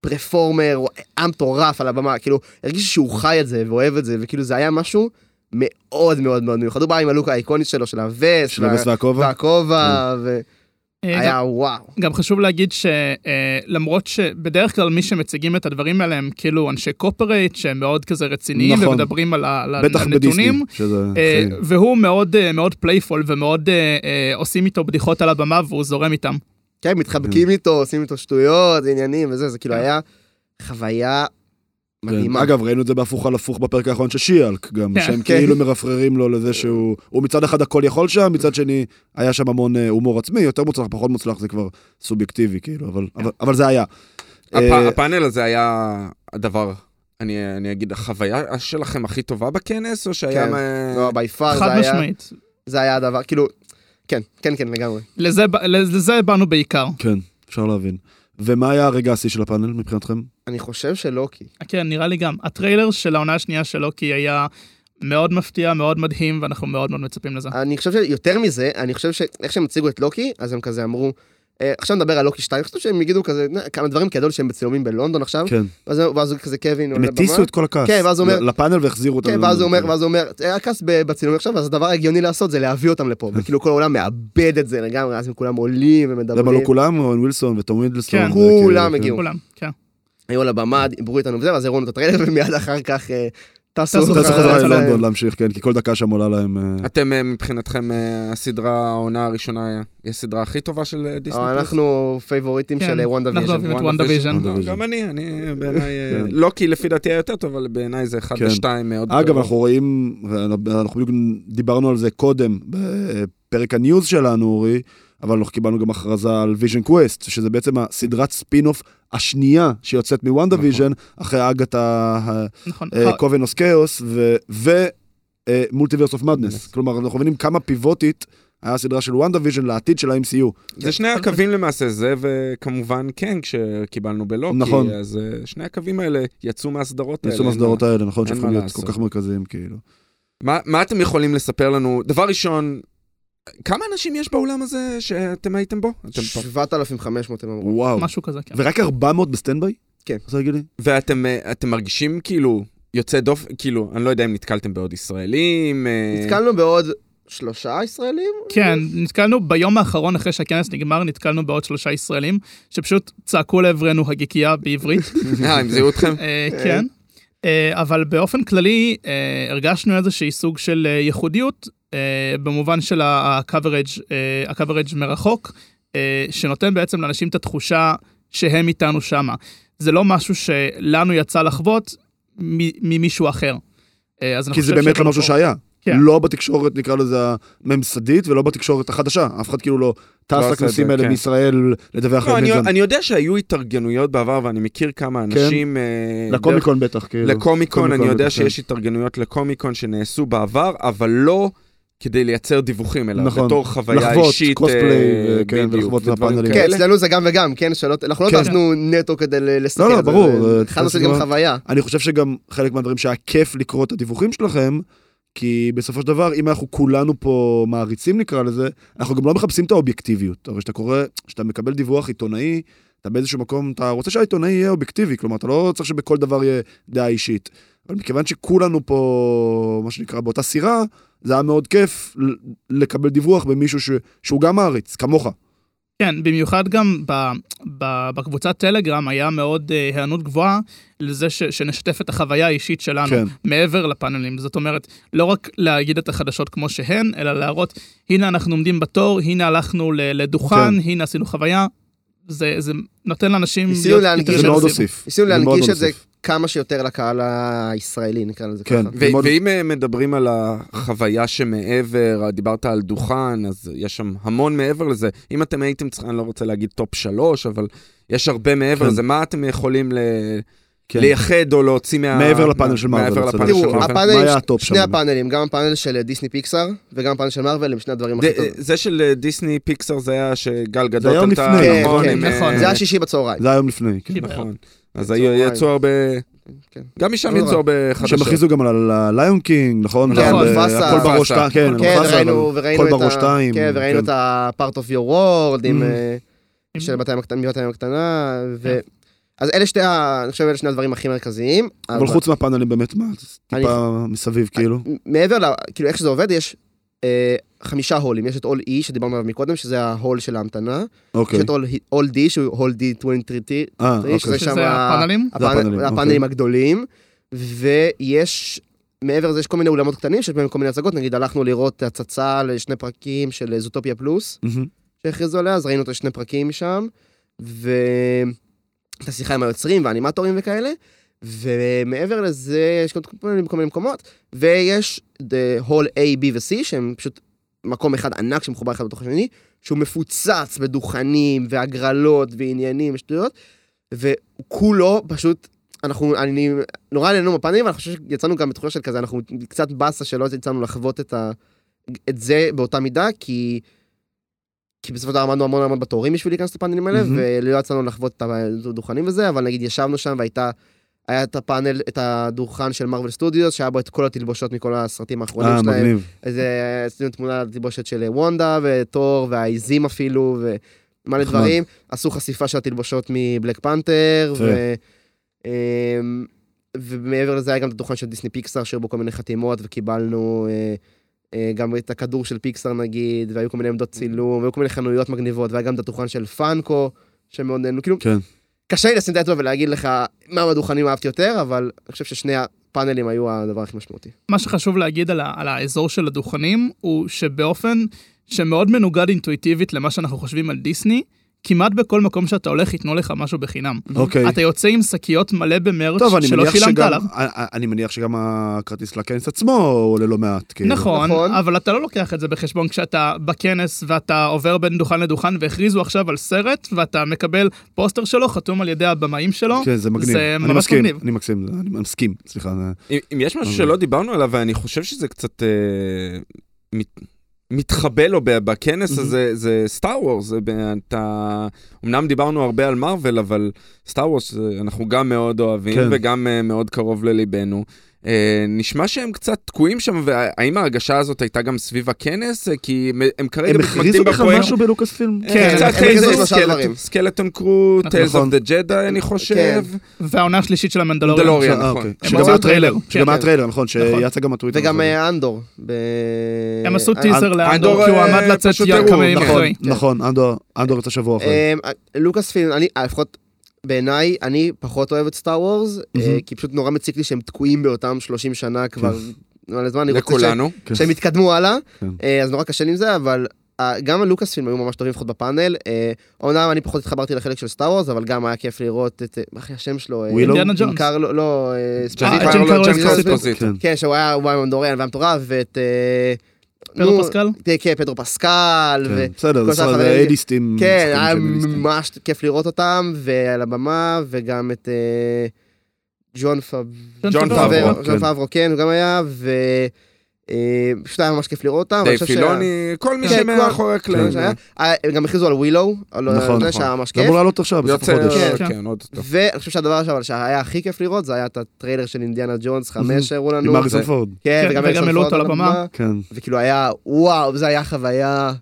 performer, הוא היה מטורף על הבמה, כאילו, הרגיש שהוא חי את זה ואוהב את זה, וכאילו זה היה משהו מאוד מאוד מאוד מיוחד. הוא בא עם הלוק האיקונית שלו, של הווסט, של הווסט והכובע. והכובע, אה, גם- והיה וואו. גם חשוב להגיד שלמרות שבדרך כלל מי שמציגים את הדברים האלה הם כאילו אנשי corporate שהם מאוד כזה רציניים נכון. ומדברים על. הנתונים. שזה... אה. והוא מאוד אה, מאוד playful ומאוד אה, אה, עושים איתו בדיחות על הבמה והוא זורם איתם. כן, מתחבקים איתו, עושים איתו שטויות, עניינים וזה, זה כאילו כן. היה חוויה כן. מדהימה. אגב, ראינו את זה בהפוך על הפוך בפרק האחרון של שיאלק, גם, כן. שהם כן. כאילו (laughs) מרפררים לו לזה שהוא הוא מצד אחד הכל יכול שם, מצד שני היה שם המון אה, הומור עצמי, יותר מוצלח, פחות מוצלח, זה כבר סובייקטיבי, כאילו, אבל- אבל- אבל זה היה. אה, הפאנל הזה היה הדבר, אני אני אגיד, החוויה שלכם הכי טובה בכנס, או שהיה... כן. מה- לא, בי פאר, חד זה היה, משמעית. זה היה הדבר, כאילו, כן, כן, כן, לגמרי. לזה באנו בעיקר. כן, אפשר להבין. ומה היה הרגע השיא של הפאנל מבחינתכם? אני חושב שלוקי. כן, נראה לי גם. הטריילר של העונה השנייה של לוקי היה מאוד מפתיע, מאוד מדהים, ואנחנו מאוד מאוד מצפים לזה. אני חושב שיותר מזה, אני חושב שאיך שהם הציגו את לוקי, אז הם כזה אמרו, אה, עכשיו נדבר על לוקי 2, אני חושב שהם יגידו כזה, "נה, כמה דברים כידוע שהם בצילומים בלונדון עכשיו, כן. ואז ואז כזה קווין הם הטיסו. את כל הכעס. כן, ואז הוא אומר- לפאנל והחזירו אותם. כן, ואז הוא אומר. ואז הוא אומר, היה כעס ב- בצילומים עכשיו, אז הדבר ההגיוני לעשות זה להביא אותם לפה, (laughs) וכאילו כל העולם מאבד את זה לגמרי, אז הם כולם עולים ומדברים. למה לא כולם? אוון ווילסון וטום הידלסטון. כן. כולם כן. הגיעו. כולם, כן. היו על הבמה, דיברו איתנו וזה, ואז הראו לנו את הטריילר, ומיד אחר כך אה, טסו חזרה זה- ללונדון להמשיך, כן, כי כל דקה שם עולה להם... אה, אתם אה, מבחינתכם הסדרה, העונה הראשונה, היא הסדרה הכי טובה של דיסני? פלוס? אנחנו פייבוריטים כן, של וונדה אנחנו ויז'ן. אוהבים את. לא, WandaVision. גם אני, אני (laughs) בעיניי, כן. לא כי לפי דעתי היה יותר טוב, אבל בעיניי זה אחד כן. ושתיים מאוד אגב. אנחנו רואים, אנחנו בדיוק דיברנו על זה קודם, בפרק ה news שלנו, אורי, אבל אנחנו קיבלנו גם הכרזה על Vision Quest, שזה בעצם הסדרת ספין-אוף השנייה שיוצאת מוונדה נכון. ויז'ן, אחרי אגתה נכון. Coven of Chaos ו Multiverse of Madness. כלומר, אנחנו מבינים כמה פיבוטית היה הסדרה של וונדה ויז'ן לעתיד של ה-MCU. זה שני הקווים למעשה, זה וכמובן כן, כשקיבלנו בלוקי, נכון. אז אה, שני הקווים האלה יצאו מהסדרות האלה. יצאו מהסדרות האלה, נכון, שהפכו להיות. כל כך מרכזיים, כאילו. מה, מה אתם יכולים לספר לנו? דבר ראשון, כמה אנשים יש באולם הזה שאתם הייתם בו? אתם פה. 7,500 הם אמרו. וואו. משהו כזה, כן. ורק 400 ב standby? כן. רוצה להגיד לי? ואתם אה, אתם מרגישים כאילו יוצא דופן, כאילו, אני לא יודע אם נתקלתם בעוד ישראלים. אה, נתקלנו בעוד שלושה ישראלים? כן, נתקלנו ביום האחרון אחרי שהכנס נגמר, נתקלנו בעוד שלושה ישראלים, שפשוט צעקו לעברנו הגיקייה בעברית. (laughs) אה, הם זיהו אתכם? אה, כן. אבל באופן כללי הרגשנו איזושהי סוג של ייחודיות במובן של ה-coverage אה, ה-coverage מרחוק, אה, שנותן בעצם לאנשים את התחושה שהם איתנו שמה. זה לא משהו שלנו יצא לחוות מ- ממישהו אחר. אה, כי זה באמת לא משהו שהיה. כן. לא בתקשורת, נקרא לזה הממסדית, ולא בתקשורת החדשה. אף אחד כאילו לא טס לא את לכנסים זה, האלה כן. מישראל לדווח לא, על אני, מיזם. אני יודע שהיו התארגנויות בעבר, ואני מכיר כמה אנשים... אה, לקומיקון בטח, כאילו. לקומיקון, אני יודע בטח, כן. שיש התארגנויות לקומיקון שנעשו בעבר, אבל לא כדי לייצר דיווחים, אלא נכון. בתור חוויה לחוות, אישית. קוספליי, אה, כן, בדיוק, ולחוות מהפאנלים. כן. אצלנו זה גם וגם, כן? שלא, אנחנו לא כן. טסנו נטו כדי ל- לסקר לא, את זה, ברור, זה- אה, התחלנו לעשות גם חוויה. אני חושב שגם חלק מהדברים שהיה כיף לקרוא את הדיווחים שלכם, כי בסופו של דבר, אם אנחנו כולנו פה מעריצים נקרא לזה, אנחנו גם לא מחפשים את האובייקטיביות. הרי כשאתה קורא, כשאתה מקבל דיווח עיתונאי, אתה באיזשהו מקום, אתה רוצה שהעיתונאי יהיה אובייקטיבי, כלומר, אתה לא צריך שבכל דבר יהיה דעה אישית. אבל מכיוון שכולנו פה, מה שנקרא, באותה סירה, זה היה מאוד כיף לקבל דיווח במישהו ש... שהוא גם מעריץ, כמוך. כן, במיוחד גם ב, ב, בקבוצת טלגרם היה מאוד אה, היענות גבוהה לזה ש, שנשתף את החוויה האישית שלנו, כן. מעבר לפאנלים. זאת אומרת, לא רק להגיד את החדשות כמו שהן, אלא להראות, הנה אנחנו עומדים בתור, הנה הלכנו לדוכן, כן. הנה עשינו חוויה. זה, זה נותן לאנשים... ניסינו להנגיש זה מאוד. הוסיף. ניסינו להנגיש את זה. כמה שיותר לקהל הישראלי, נקרא לזה כן. ככה. ו- מאוד- ואם אה, מדברים על החוויה שמעבר, דיברת על דוכן, אז יש שם המון מעבר לזה. אם אתם הייתם צריכים, אני לא רוצה להגיד top שלוש, אבל יש הרבה מעבר כן. לזה. מה אתם יכולים ל... כן. לייחד או להוציא מה... מעבר לפאנל של מארוול, מעבר אצל לפאנל של תראו, הטופ שני שם? הפאנלים, גם הפאנל של דיסני פיקסאר וגם הפאנל של מארוול הם שני הדברים הכי טובים. זה של אה, דיסני פיקסאר זה היה שגל גדות היום עלתה, לפני, נכון? כן, עם, כן, אה, נכון. זה היה שישי בצהריים. זה היה יום לפני, כן. נכון. אז יצאו הרבה... כן. גם משם לא יצאו. הרבה שהם. הכריזו גם על ה-Lion King, נכון? כן, ועל, מופסה. הכל בראש. שתיים, כן, כן, אבל וראינו הכל את בראש ה... שתיים. כן, וראינו את ה-Part of Your World עם... Mm. אה, של בת הים הקטנה, ו... אז אלה שתי, ה- אני חושב אלה שני הדברים הכי מרכזיים. אבל חוץ מהפאנלים באמת, מה, טיפה מסביב כאילו. מעבר ל... כאילו איך שזה עובד, יש אה, חמישה הולים. יש את הול E שדיברנו עליו מקודם, שזה ההול של ההמתנה. יש אוקיי. את הול D, שהוא הול D 23, אה, שזה אוקיי. שם שזה ה- הפאנלים? הפאנלים, הפאנלים, אוקיי. הגדולים, ויש, מעבר לזה יש כל מיני אולמות קטנים שיש בהם כל מיני הצגות, נגיד הלכנו לראות הצצה לשני פרקים של זוטופיה פלוס, מהמם. שהכריזו עליה, אז ראינו את השני פרקים משם, ואת השיחה עם היוצרים והאנימטורים וכאלה, ומעבר לזה יש כל מיני, מקומות, ויש the hall A, B ו-C, שהם פשוט מקום אחד ענק שמחובר אחד בתוך השני, שהוא מפוצץ בדוכנים והגרלות ועניינים ושטויות, וכולו פשוט, אנחנו, אני, נורא נהנינו בפאנלים, אבל אני חושב שיצאנו גם בתחושה של כזה, אנחנו קצת באסה שלא יצאנו לחוות את, ה, את זה באותה מידה, כי... כי בסופו של דבר עמדנו המון המון בתורים בשביל להיכנס לפאנלים האלה, מהמם. ולא יצאנו לחוות את הדוכנים וזה, אבל נגיד ישבנו שם והייתה, היה את הפאנל, את הדוכן של מרוויל סטודיוס, שהיה בו את כל התלבושות מכל הסרטים האחרונים אה, שלהם. מגניב. אז אה, עשינו תמונה על התלבושת של וונדה ותור והעיזים אפילו, ומלא. דברים. עשו חשיפה של התלבושות מבלק פנתר. ו... אמ, ומעבר לזה היה גם את הדוכן של דיסני פיקסאר, שהיו בו כל מיני חתימות, וקיבלנו אה, אה, גם את הכדור של פיקסאר נגיד, והיו כל מיני עמדות צילום, והיו כל מיני חנויות מגניבות, והיה גם את הדוכן של פאנקו, שמאוד נהנו, כאילו, כן. קשה לי לשים את האצבע ולהגיד לך מה מהדוכנים אהבתי יותר, אבל אני חושב ששני הפאנלים היו הדבר הכי משמעותי. מה שחשוב להגיד על, על האזור של הדוכנים, הוא שבאופן שמאוד מנוגד אינטואיטיבית למה שאנחנו חושבים על דיסני, כמעט בכל מקום שאתה הולך ייתנו לך משהו בחינם. אוקיי. אתה יוצא עם שקיות מלא במרץ טוב, אני שלא מניח שילמת עליו. אני- אני מניח שגם הכרטיס לכנס עצמו עולה לא מעט. כאילו. נכון, נכון. אבל אתה לא לוקח את זה בחשבון כשאתה בכנס ואתה עובר בין דוכן לדוכן והכריזו עכשיו על סרט ואתה מקבל פוסטר שלו חתום על ידי הבמאים שלו. כן, זה מגניב. זה אני ממש מסכים, מגניב. אני מסכים, אני מסכים, סליחה. אם, אם יש משהו אבל- שלא דיברנו עליו, ואני חושב שזה קצת אה, מת, מתחבא לו בכנס. הזה, זה סטאר וורס. אתה... אמנם דיברנו הרבה על מארוול, אבל סטאר וורס אנחנו גם מאוד אוהבים, כן. וגם אה, מאוד קרוב לליבנו. אה, נשמע שהם קצת תקועים שם, והאם ההרגשה הזאת הייתה גם סביב הכנס? אה, כי הם- הם כרגע הם מתמקדים הכריזו בכלל בפרויקט. משהו בלוקאס פילם? אה, כן, קצת הם הכריזו Skeleton- דברים. Skeleton Crew, Tales נכון. of the Jedi אני חושב. והעונה השלישית של המנדלוריאן. מנדלוריאן. אה, נכון. אוקיי. הם שגם היה טריילר, שגם כן. היה טריילר, נכון, שיצא גם הטוויטר. וגם נכון. אנדור. ב- הם עשו טיזר אנדור, לאנדור, כי הוא עמד לצאת פשוט י- הראו, כמה ימים נכון, אחרי. נכון, אנדור- אנדור יצא שבוע אחרי. לוקאס פילם, אני, לפחות בעיניי, אני פחות אוהב את סטאר וורס, אה, מהמם. כי פשוט נורא מציק לי שהם תקועים באותם 30 שנה כבר. מלא זמן, אני רוצה ש-. כן. שהם יתקדמו הלאה, כן. אה, אז נורא קשה לי עם זה, אבל אה, גם הלוקאס פילם היו ממש טובים לפחות בפאנל. אומנם אני פחות התחברתי לחלק של סטאר וורס, אבל גם היה כיף לראות את, אחי השם שלו? ווילו? אינדיאנה ג'ונס. קרלו, לא, ספזיטו. ג'ן קרלו. כן. כן, שהוא היה מנדוריאן והיה מטורף, ואת... אה, פדרו פסקל? כן, כן, פדרו פסקל. כן, בסדר, זה החברים- איידיסטים. כן, היה. ממש כיף לראות אותם, ועל הבמה, וגם את אה, ג'ון פאב... ג'ון פאברו. פאברו. ג'ון כן. פאברו, כן, הוא גם היה, ופשוט היה ממש כיף לראות אותם. דייב פילוני, כל מי כן, שמאחורי הקלעים. שהיה. אה, הם גם הכריזו על ווילו, על נכון, זה נכון. שהיה ממש זה כיף. אמור לעלות עכשיו, בסוף החודש. כן. כן. כן. ואני חושב שהדבר שהיה הכי כיף לראות, זה היה את הטריילר של אינדיאנה ג'ונס 5 שהראו לנו. עם הריסון פורד. כן, כן, וגם העלו פורד אותו על לבמה. כן. וכאילו היה, וואו, זה היה חוויה...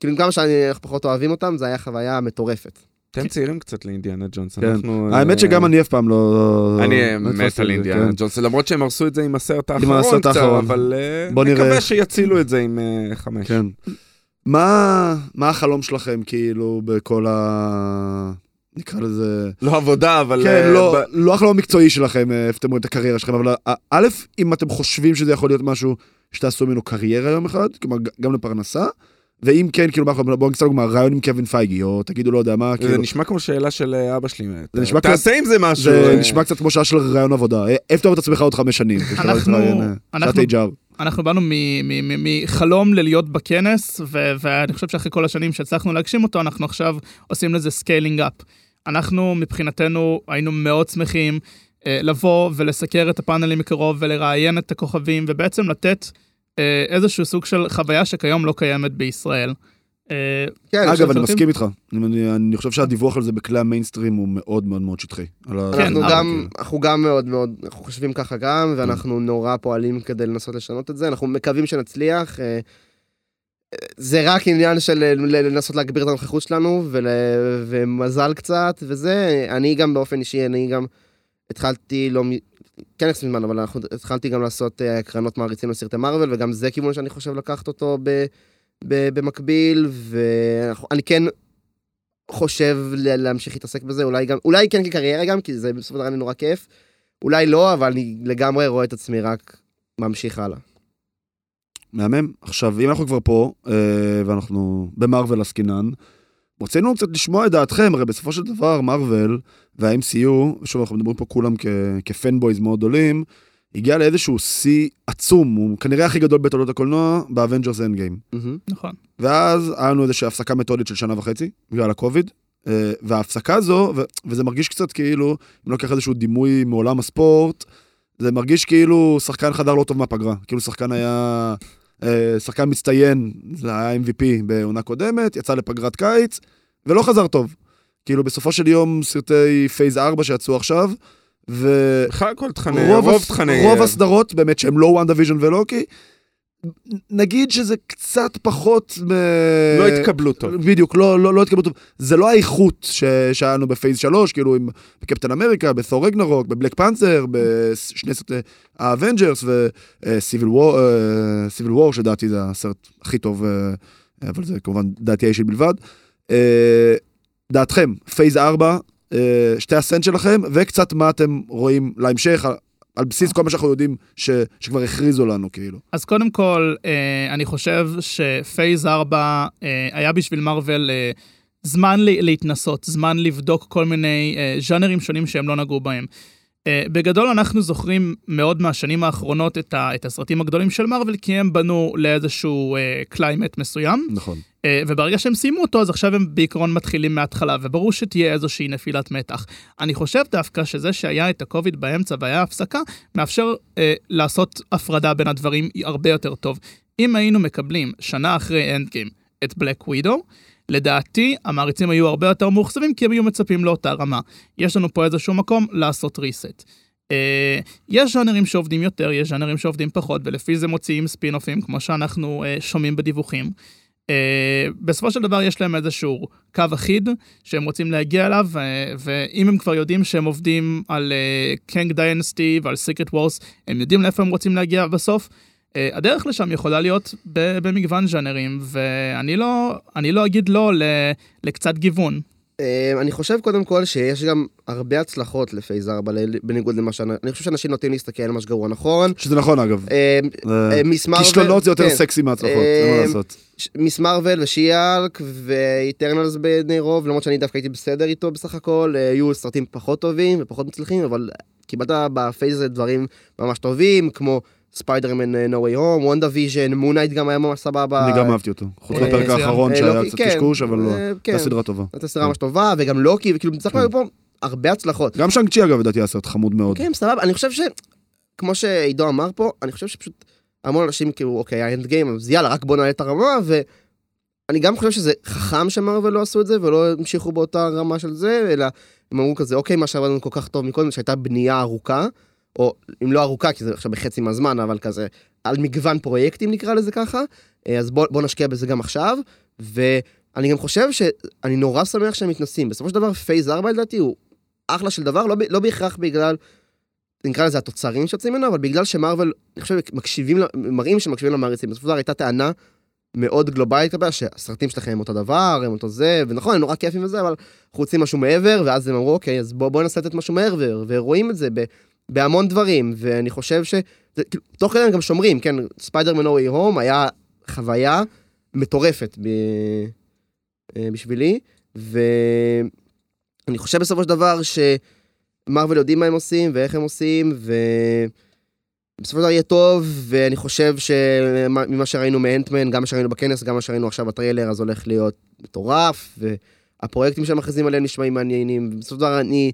כאילו, עם כמה שאנחנו פחות אוהבים אותם, זה היה חוויה מטורפת. אתם צעירים קצת לאינדיאנה ג'ונס. כן. אנחנו, האמת אה, שגם אני אף פעם לא... אני לא מת על זה, אינדיאנה כן. ג'ונס, למרות שהם הרסו את זה עם הסרט האחרון קצת. אבל אה. נקווה שיצילו את זה עם אה, חמש. כן. מה החלום שלכם, כאילו, בכל ה... נקרא לזה... לא עבודה, אבל... כן, אה, לא, ב- לא החלום המקצועי שלכם, אה, איפה אתם רואים את הקריירה שלכם, אבל אה, א', אם אתם חושבים שזה יכול להיות משהו שתעשו ממנו קריירה יום אחד, כלומר, גם לפרנסה, ואם כן, כאילו, בואו נגיד סתם ריאיון עם קווין פייגי, או תגידו, לא יודע מה, זה כאילו, נשמע כמו שאלה של אה, אבא שלי. זה נשמע תעשה עם זה משהו. זה אה, נשמע קצת כמו שאלה של ריאיון עבודה. אה, איפה אתה רואה את עצמך עוד חמש שנים? כשאתה לא אנחנו- אה, באנו מחלום להיות בכנס, ואני חושב שאחרי כל השנים שהצלחנו להגשים אותו, אנחנו עכשיו עושים לזה scaling up. אנחנו מבחינתנו היינו מאוד שמחים אה, לבוא ולסקר את הפאנלים מקרוב ולראיין את הכוכבים, ובעצם לתת אה, איזשהו סוג של חוויה שכיום לא קיימת בישראל. אה, כן, אגב, אני? מסכים איתך. אני אני חושב שהדיווח על זה בכלי המיינסטרים הוא מאוד מאוד מאוד שטחי. כן, אנחנו אבל- גם, אנחנו גם מאוד מאוד, אנחנו חושבים ככה גם, ואנחנו נורא פועלים כדי לנסות לשנות את זה, אנחנו מקווים שנצליח. אה, זה רק עניין של לנסות להגביר את הנוכחות שלנו, ול- ומזל קצת, וזה, אני גם באופן אישי, אני גם התחלתי לא, כן יחסית מזמן, אבל אנחנו, התחלתי גם לעשות אה, הקרנות מעריצים לסרטי מארוול, וגם זה כיוון שאני חושב לקחת אותו ב, ב, במקביל, ואני כן חושב להמשיך להתעסק בזה, אולי גם, אולי כן כקריירה גם, כי זה בסופו של דבר אני נורא כיף. אולי לא, אבל אני לגמרי רואה את עצמי רק ממשיך הלאה. מהמם. עכשיו, אם אנחנו כבר פה, אה, ואנחנו במרוויל עסקינן, רצינו קצת לשמוע את דעתכם, הרי בסופו של דבר, מרוויל וה-MCU, שוב, אנחנו מדברים פה כולם כ- כ fanboys מאוד גדולים, הגיע לאיזשהו שיא עצום, הוא כנראה הכי גדול בתולדות הקולנוע, ב Avengers Endgame. נכון. ואז היה לנו איזושהי הפסקה מתודית של שנה וחצי, בגלל הקוביד, אה, וההפסקה הזו, ו- וזה מרגיש קצת כאילו, אם לוקח איזשהו דימוי מעולם הספורט, זה מרגיש כאילו שחקן חזר לא טוב מהפגרה. כאילו שחקן היה... אה, שחקן מצטיין, זה היה MVP בעונה קודמת, יצא לפגרת קיץ, ולא חזר טוב. כאילו בסופו של יום סרטי Phase 4 שיצאו עכשיו, ו... בכלל כל תכני, רוב. תכני... רוב הסדרות, באמת, שהם לא WandaVision ולוקי, נגיד שזה קצת פחות... לא התקבלו טוב. בדיוק, לא, לא, לא התקבלו טוב. זה לא האיכות ש... שהיה לנו ב Phase 3, כאילו עם בקפטן אמריקה, ב Thor Ragnarok, ב Black Panther, בשני סרטי ה Avengers ו Civil War, War, שלדעתי זה הסרט הכי טוב, אה, אבל זה כמובן דעתי האישית בלבד. אה, דעתכם, Phase 4, אה, שתי הסנט שלכם, וקצת מה אתם רואים להמשך, על, בסיס כל מה שאנחנו יודעים ש, שכבר הכריזו לנו, כאילו. אז קודם כל, אה, אני חושב ש Phase 4 אה, היה בשביל מארוול אה, זמן להתנסות, זמן לבדוק כל מיני ז'אנרים שונים שהם לא נגעו בהם. אה, בגדול אנחנו זוכרים מאוד מהשנים האחרונות את, ה- את הסרטים הגדולים של מארוול, כי הם בנו לאיזשהו אה, קליימקס מסוים, נכון. אה, וברגע שהם סיימו אותו, אז עכשיו הם בעיקרון מתחילים מההתחלה, וברור שתהיה איזושהי נפילת מתח. אני חושב דווקא שזה שהיה את הקוביד באמצע והיה הפסקה, מאפשר אה, לעשות הפרדה בין הדברים הרבה יותר טוב. אם היינו מקבלים שנה אחרי Endgame את Black Widow, לדעתי המעריצים היו הרבה יותר מאוכזבים כי הם היו מצפים לאותה רמה. יש לנו פה איזשהו מקום לעשות reset. אה, יש ז'אנרים שעובדים יותר, יש ז'אנרים שעובדים פחות, ולפי זה מוציאים ספין-אופים, כמו שאנחנו אה, שומעים בדיווחים. אה, בסופו של דבר יש להם איזשהו קו אחיד שהם רוצים להגיע אליו, ו- ואם הם כבר יודעים שהם עובדים על קנג דיינסטי ועל סיקרט וורס, הם יודעים לאיפה הם רוצים להגיע בסוף. אה, הדרך לשם יכולה להיות במגוון ז'אנרים, ואני לא, אני לא אגיד לא ל- לקצת גיוון. אה, אני חושב קודם כל שיש גם הרבה הצלחות לפייס 4, בניגוד למה שאני... אני חושב שאנשים נוטים להסתכל על מה שגרוע נכון. שזה נכון אגב. אה, זה- Ms. Marvel... כישלונות זה יותר כן. סקסי מהצלחות, אין מה לעשות. Ms. Marvel ו She-Hulk ו Eternals בעיני רוב, למרות שאני דווקא הייתי בסדר איתו בסך הכל, היו סרטים פחות טובים ופחות מצליחים, אבל קיבלת ב Phase הזה דברים ממש טובים, כמו ספיידרמן אה, No Way Home, WandaVision, Moon Knight גם היה ממש סבבה. אני גם אהבתי אותו. חוץ אה, מהפרק מצוין. האחרון אה, שהיה קצת כן, קשקוש, אבל לא. אה, כן. הייתה סדרה טובה. הייתה סדרה ממש טובה, וגם לוקי, וכאילו, בסך הכל כן. פה הרבה הצלחות. גם Shang-Chi אגב לדעתי היה סרט חמוד מאוד. כן, סבבה, אני חושב ש... כמו שעידו אמר פה, אני חושב שפשוט המון אנשים כאילו, אוקיי, האנד גיים, אז יאללה, רק בוא נעלה את הרמה, ואני גם חושב שזה חכם שמרוויל לא עשו את זה, ולא המשיכו באותה רמה של זה, אלא הם אמרו כזה, אוקיי, מה שעבד לנו כל כך טוב מקודם, שהייתה בנייה ארוכה, או אם לא ארוכה, כי זה עכשיו בחצי מהזמן, אבל כזה, על מגוון פרויקטים נקרא לזה ככה, אה, אז בוא, בוא נשקיע בזה גם עכשיו, ואני גם חושב שאני נורא שמח שהם מתנסים. בסופו של דבר, פייס 4 לדעתי הוא אחלה של דבר, לא, לא בהכרח בגלל, נקרא לזה התוצרים שיוצאים ממנו, אבל בגלל שמרוויל, אני חושב, מקשיבים, מראים שמקשיבים למעריצים. בסופו של דבר הייתה טענה מאוד גלובלית כלפי, שהסרטים שלכם הם אותו דבר, הם אותו זה, ונכון, הם נורא כיפים וזה, אבל אנחנו רוצים משהו מעבר, ואז הם אמרו, אוקיי, אז בואו בוא ננסה לתת משהו מעבר, ורואים את זה ב, בהמון דברים, ואני חושב ש... כאילו, תוך כדי הם גם שומרים, כן, ספיידרמן אורי הום היה חוויה מטורפת ב... אה, בשבילי, ואני חושב בסופו של דבר שמרוויל יודעים מה הם עושים ואיך הם עושים, ובסופו של דבר יהיה טוב, ואני חושב שממה שראינו מאנטמן, גם מה שראינו בכנס, גם מה שראינו עכשיו בטריילר, אז הולך להיות מטורף, והפרויקטים שהם מכריזים עליהם נשמעים מעניינים, ובסופו של דבר אני,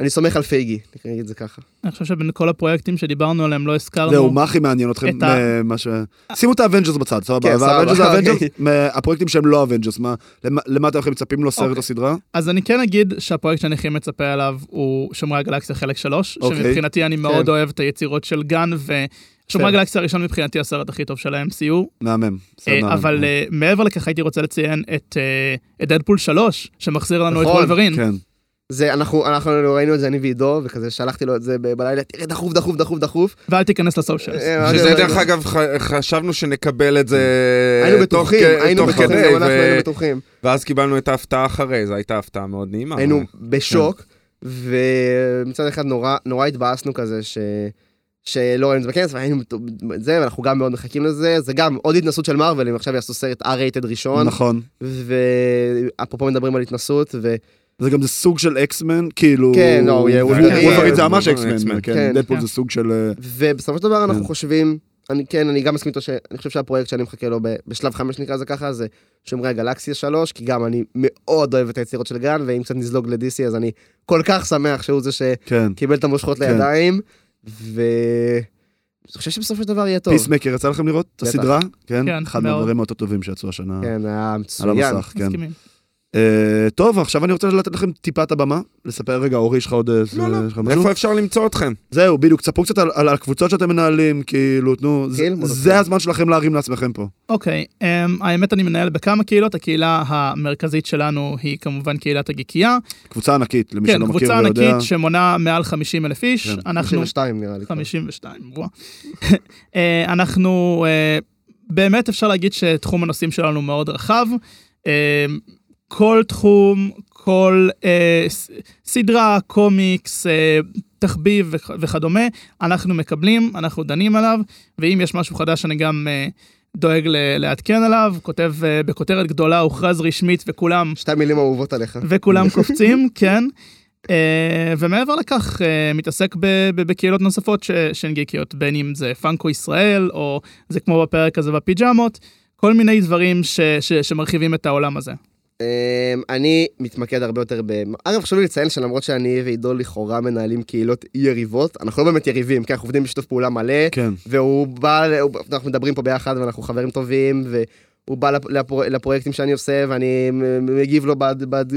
אני סומך על פייגי, נגיד את זה ככה. אני חושב שבין כל הפרויקטים שדיברנו עליהם לא הזכרנו. זהו, מה הכי מעניין אתכם? את ה- מה ש... שימו את ה Avengers בצד, כן, סבבה. סבבה, וה Avengers זה אוקיי. ה Avengers, (laughs) הפרויקטים שהם לא Avengers, מה- למה- למה אתם הכי מצפים לו סרט אוקיי. או סדרה? אז אני כן אגיד שהפרויקט שאני הכי מצפה עליו הוא שומרי הגלקסיה חלק 3, אוקיי. שמבחינתי אני מאוד כן. אוהב את היצירות של גן, ושומרי כן. הגלקסיה הראשון מבחינתי הסרט הכי טוב של ה-MCU. מהמם. אה, מהמם. אבל אה, מעבר לכך הייתי רוצה לציין את אה, את דדפול 3, שמחזיר לנו את נכון, וולברין. כן. זה, אנחנו, אנחנו ראינו את זה, אני ועידו, וכזה שלחתי לו את זה בלילה, תראה, דחוף, דחוף, דחוף, דחוף. ואל תיכנס לסושיאלס. אה, שזה אני- דרך אגב, חשבנו שנקבל את זה היינו בטוחים, היינו בטוחים, כדי, גם אנחנו ו- היינו בטוחים. ואז קיבלנו את ההפתעה אחרי, זו הייתה הפתעה מאוד נעימה. היינו אבל- בשוק, ומצד אחד נורא, נורא התבאסנו כזה, ש... שלא ראינו את זה בכנס, והיינו את זה, ואנחנו גם מאוד מחכים לזה, זה גם עוד התנסות של מארוול, אם עכשיו יעשו סרט R-rated ראשון, נכון. ואפרופו מדברים על התנסות, ו... זה גם זה סוג של אקסמן, כאילו... כן, לא, הוא יהיה וולברין. זה ממש אקסמן, כן. דדפול. זה סוג של... אה, ובסופו של דבר אנחנו כן. חושבים, אני כן, אני גם מסכים איתו שאני חושב שהפרויקט שאני מחכה לו ב- בשלב חמש נקרא לזה ככה, זה שומרי הגלקסיה שלוש, כי גם אני מאוד אוהב את היצירות של גן, ואם קצת נזלוג לדיסי אז אני כל כך שמח שהוא זה כן. שקיבל את המושכות כן. לידיים, ו... אני חושב שבסופו של דבר יהיה טוב. פיסמקר, יצא לכם לראות את. הסדרה? כן? אחד. מהדברים היותר טובים שיצאו השנה כן, היה על מצוין. המסך, כן. אה, טוב, עכשיו אני רוצה לתת לכם טיפה את הבמה, לספר רגע, אורי, יש לך עוד... אה, לא, לא. איפה אפשר למצוא אתכם? זהו, בדיוק, ספרו קצת על- הקבוצות שאתם מנהלים, כאילו, תנו, זה-. הזמן שלכם להרים לעצמכם פה. אוקיי, אמ, האמת אני מנהל בכמה קהילות, הקהילה המרכזית שלנו היא כמובן קהילת הגיקייה. קבוצה ענקית, למי כן, שלא מכיר קבוצה ולא יודע. ענקית שמונה מעל 50 אלף איש. כן, אנחנו 52 נראה לי. כבר. 52, וואו. (laughs) אה, אנחנו, באמת אפשר להגיד שתחום הנושאים שלנו מאוד רחב. אה, כל תחום, כל אה, סדרה, קומיקס, אה, תחביב וכ- וכדומה, אנחנו מקבלים, אנחנו דנים עליו, ואם יש משהו חדש אני גם אה, דואג ל- לעדכן עליו, כותב אה, בכותרת גדולה, הוכרז רשמית וכולם שתי מילים אהובות עליך. וכולם (laughs) קופצים, כן. Uh, ומעבר לכך, uh, מתעסק ב- ב- בקהילות נוספות ש- שהן גיקיות, בין אם זה פאנקו ישראל, או זה כמו בפרק הזה בפיג'מות, כל מיני דברים ש- ש- שמרחיבים את העולם הזה. אמ, אני מתמקד הרבה יותר ב... אגב, חשוב לי לציין שלמרות שאני ועידו לכאורה מנהלים קהילות יריבות, אנחנו לא באמת יריבים, כי אנחנו עובדים בשיתוף פעולה מלא, כן, והוא בא, אנחנו מדברים פה ביחד ואנחנו חברים טובים, והוא בא לפ- לפרו- לפרויקטים שאני עושה ואני מגיב לו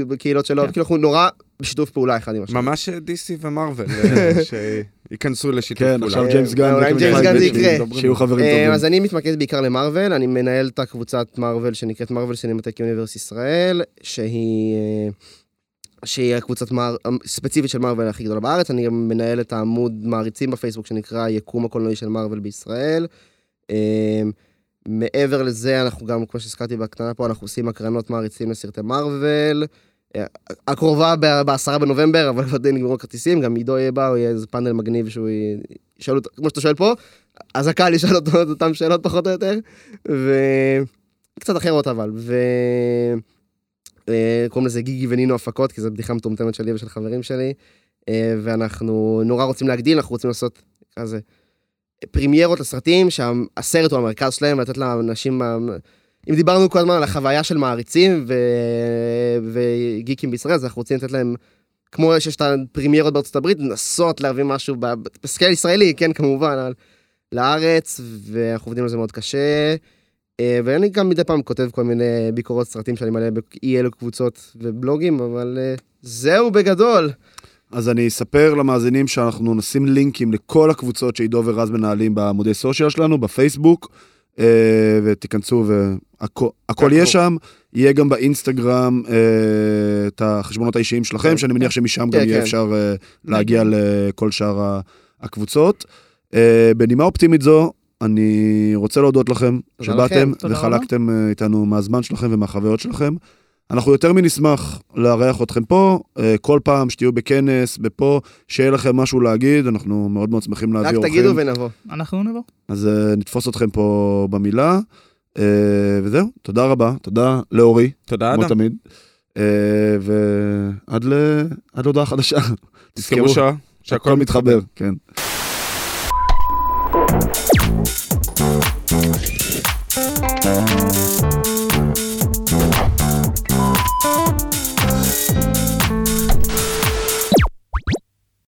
בקהילות שלו, כן. כאילו אנחנו נורא בשיתוף פעולה אחד עם השני. ממש DC ומארוול. (laughs) אה, ש- ייכנסו לשיתוף כן, פעולה. עכשיו ג'יימס גן. אולי עם וקווין ג'יימס גן זה יקרה. שיהיו חברים אה, טובים. אז אני מתמקד בעיקר למארוול, אני מנהל את הקבוצת מארוול שנקראת Marvel Cinematic Universe ישראל, שהיא... אה, שהיא הקבוצת מר... ספציפית של מרוויל הכי גדולה בארץ, אני גם מנהל את העמוד מעריצים בפייסבוק שנקרא יקום הקולנועי של מרוויל בישראל. אה, מעבר לזה, אנחנו גם, כמו שהזכרתי בקטנה פה, אנחנו עושים הקרנות מעריצים לסרטי מרוויל. אה, הקרובה ב- בעשרה בנובמבר, אבל עדיין נגמרו הכרטיסים, גם עידו יהיה הוא יהיה איזה פאנל מגניב שהוא ישאל אותו, כמו שאתה שואל פה, אז הקהל ישאל אותו (laughs) את אותן שאלות פחות או יותר, וקצת אחרות אבל, ו... אה, קוראים לזה גיגי ונינו הפקות, כי זו בדיחה מטומטמת שלי ושל חברים שלי, אה, ואנחנו נורא רוצים להגדיל, אנחנו רוצים לעשות כזה פרימיירות לסרטים, שהסרט הוא המרכז שלהם, ולתת לאנשים, ה- אם דיברנו כל הזמן על החוויה של מעריצים ו... וגיקים בישראל, אז אנחנו רוצים לתת להם, כמו שיש את הפרימיירות בארצות הברית, לנסות להביא משהו בסקייל ישראלי, כן, כמובן, על... לארץ, ואנחנו עובדים על זה מאוד קשה. אה, ואני גם מדי פעם כותב כל מיני ביקורות סרטים שאני מלא באי אלו קבוצות ובלוגים, אבל אה, זהו בגדול. אז אני אספר למאזינים שאנחנו נשים לינקים לכל הקבוצות שעידו ורז מנהלים בעמודי סושיאל שלנו, בפייסבוק, ותיכנסו והכל הכל יהיה שם. יהיה גם באינסטגרם אה, את החשבונות האישיים שלכם, כן. שאני מניח שמשם כן, גם יהיה כן. אפשר אה, להגיע לכל שאר הקבוצות. אה, בנימה אופטימית זו, אני רוצה להודות לכם שבאתם וחלקתם אה, איתנו מהזמן שלכם ומהחוויות שלכם. אנחנו יותר מנשמח לארח אתכם פה, אה, כל פעם שתהיו בכנס, בפה, שיהיה לכם משהו להגיד, אנחנו מאוד מאוד שמחים להביא אורחים. רק תגידו ונבוא. אנחנו נבוא. אז אה, נתפוס אתכם פה במילה, אה, וזהו, תודה רבה, תודה לאורי. תודה, אדם. כמו תמיד. ועד ל... להודעה חדשה. (laughs) תזכרו שעה, שהכל מתחבר. כן.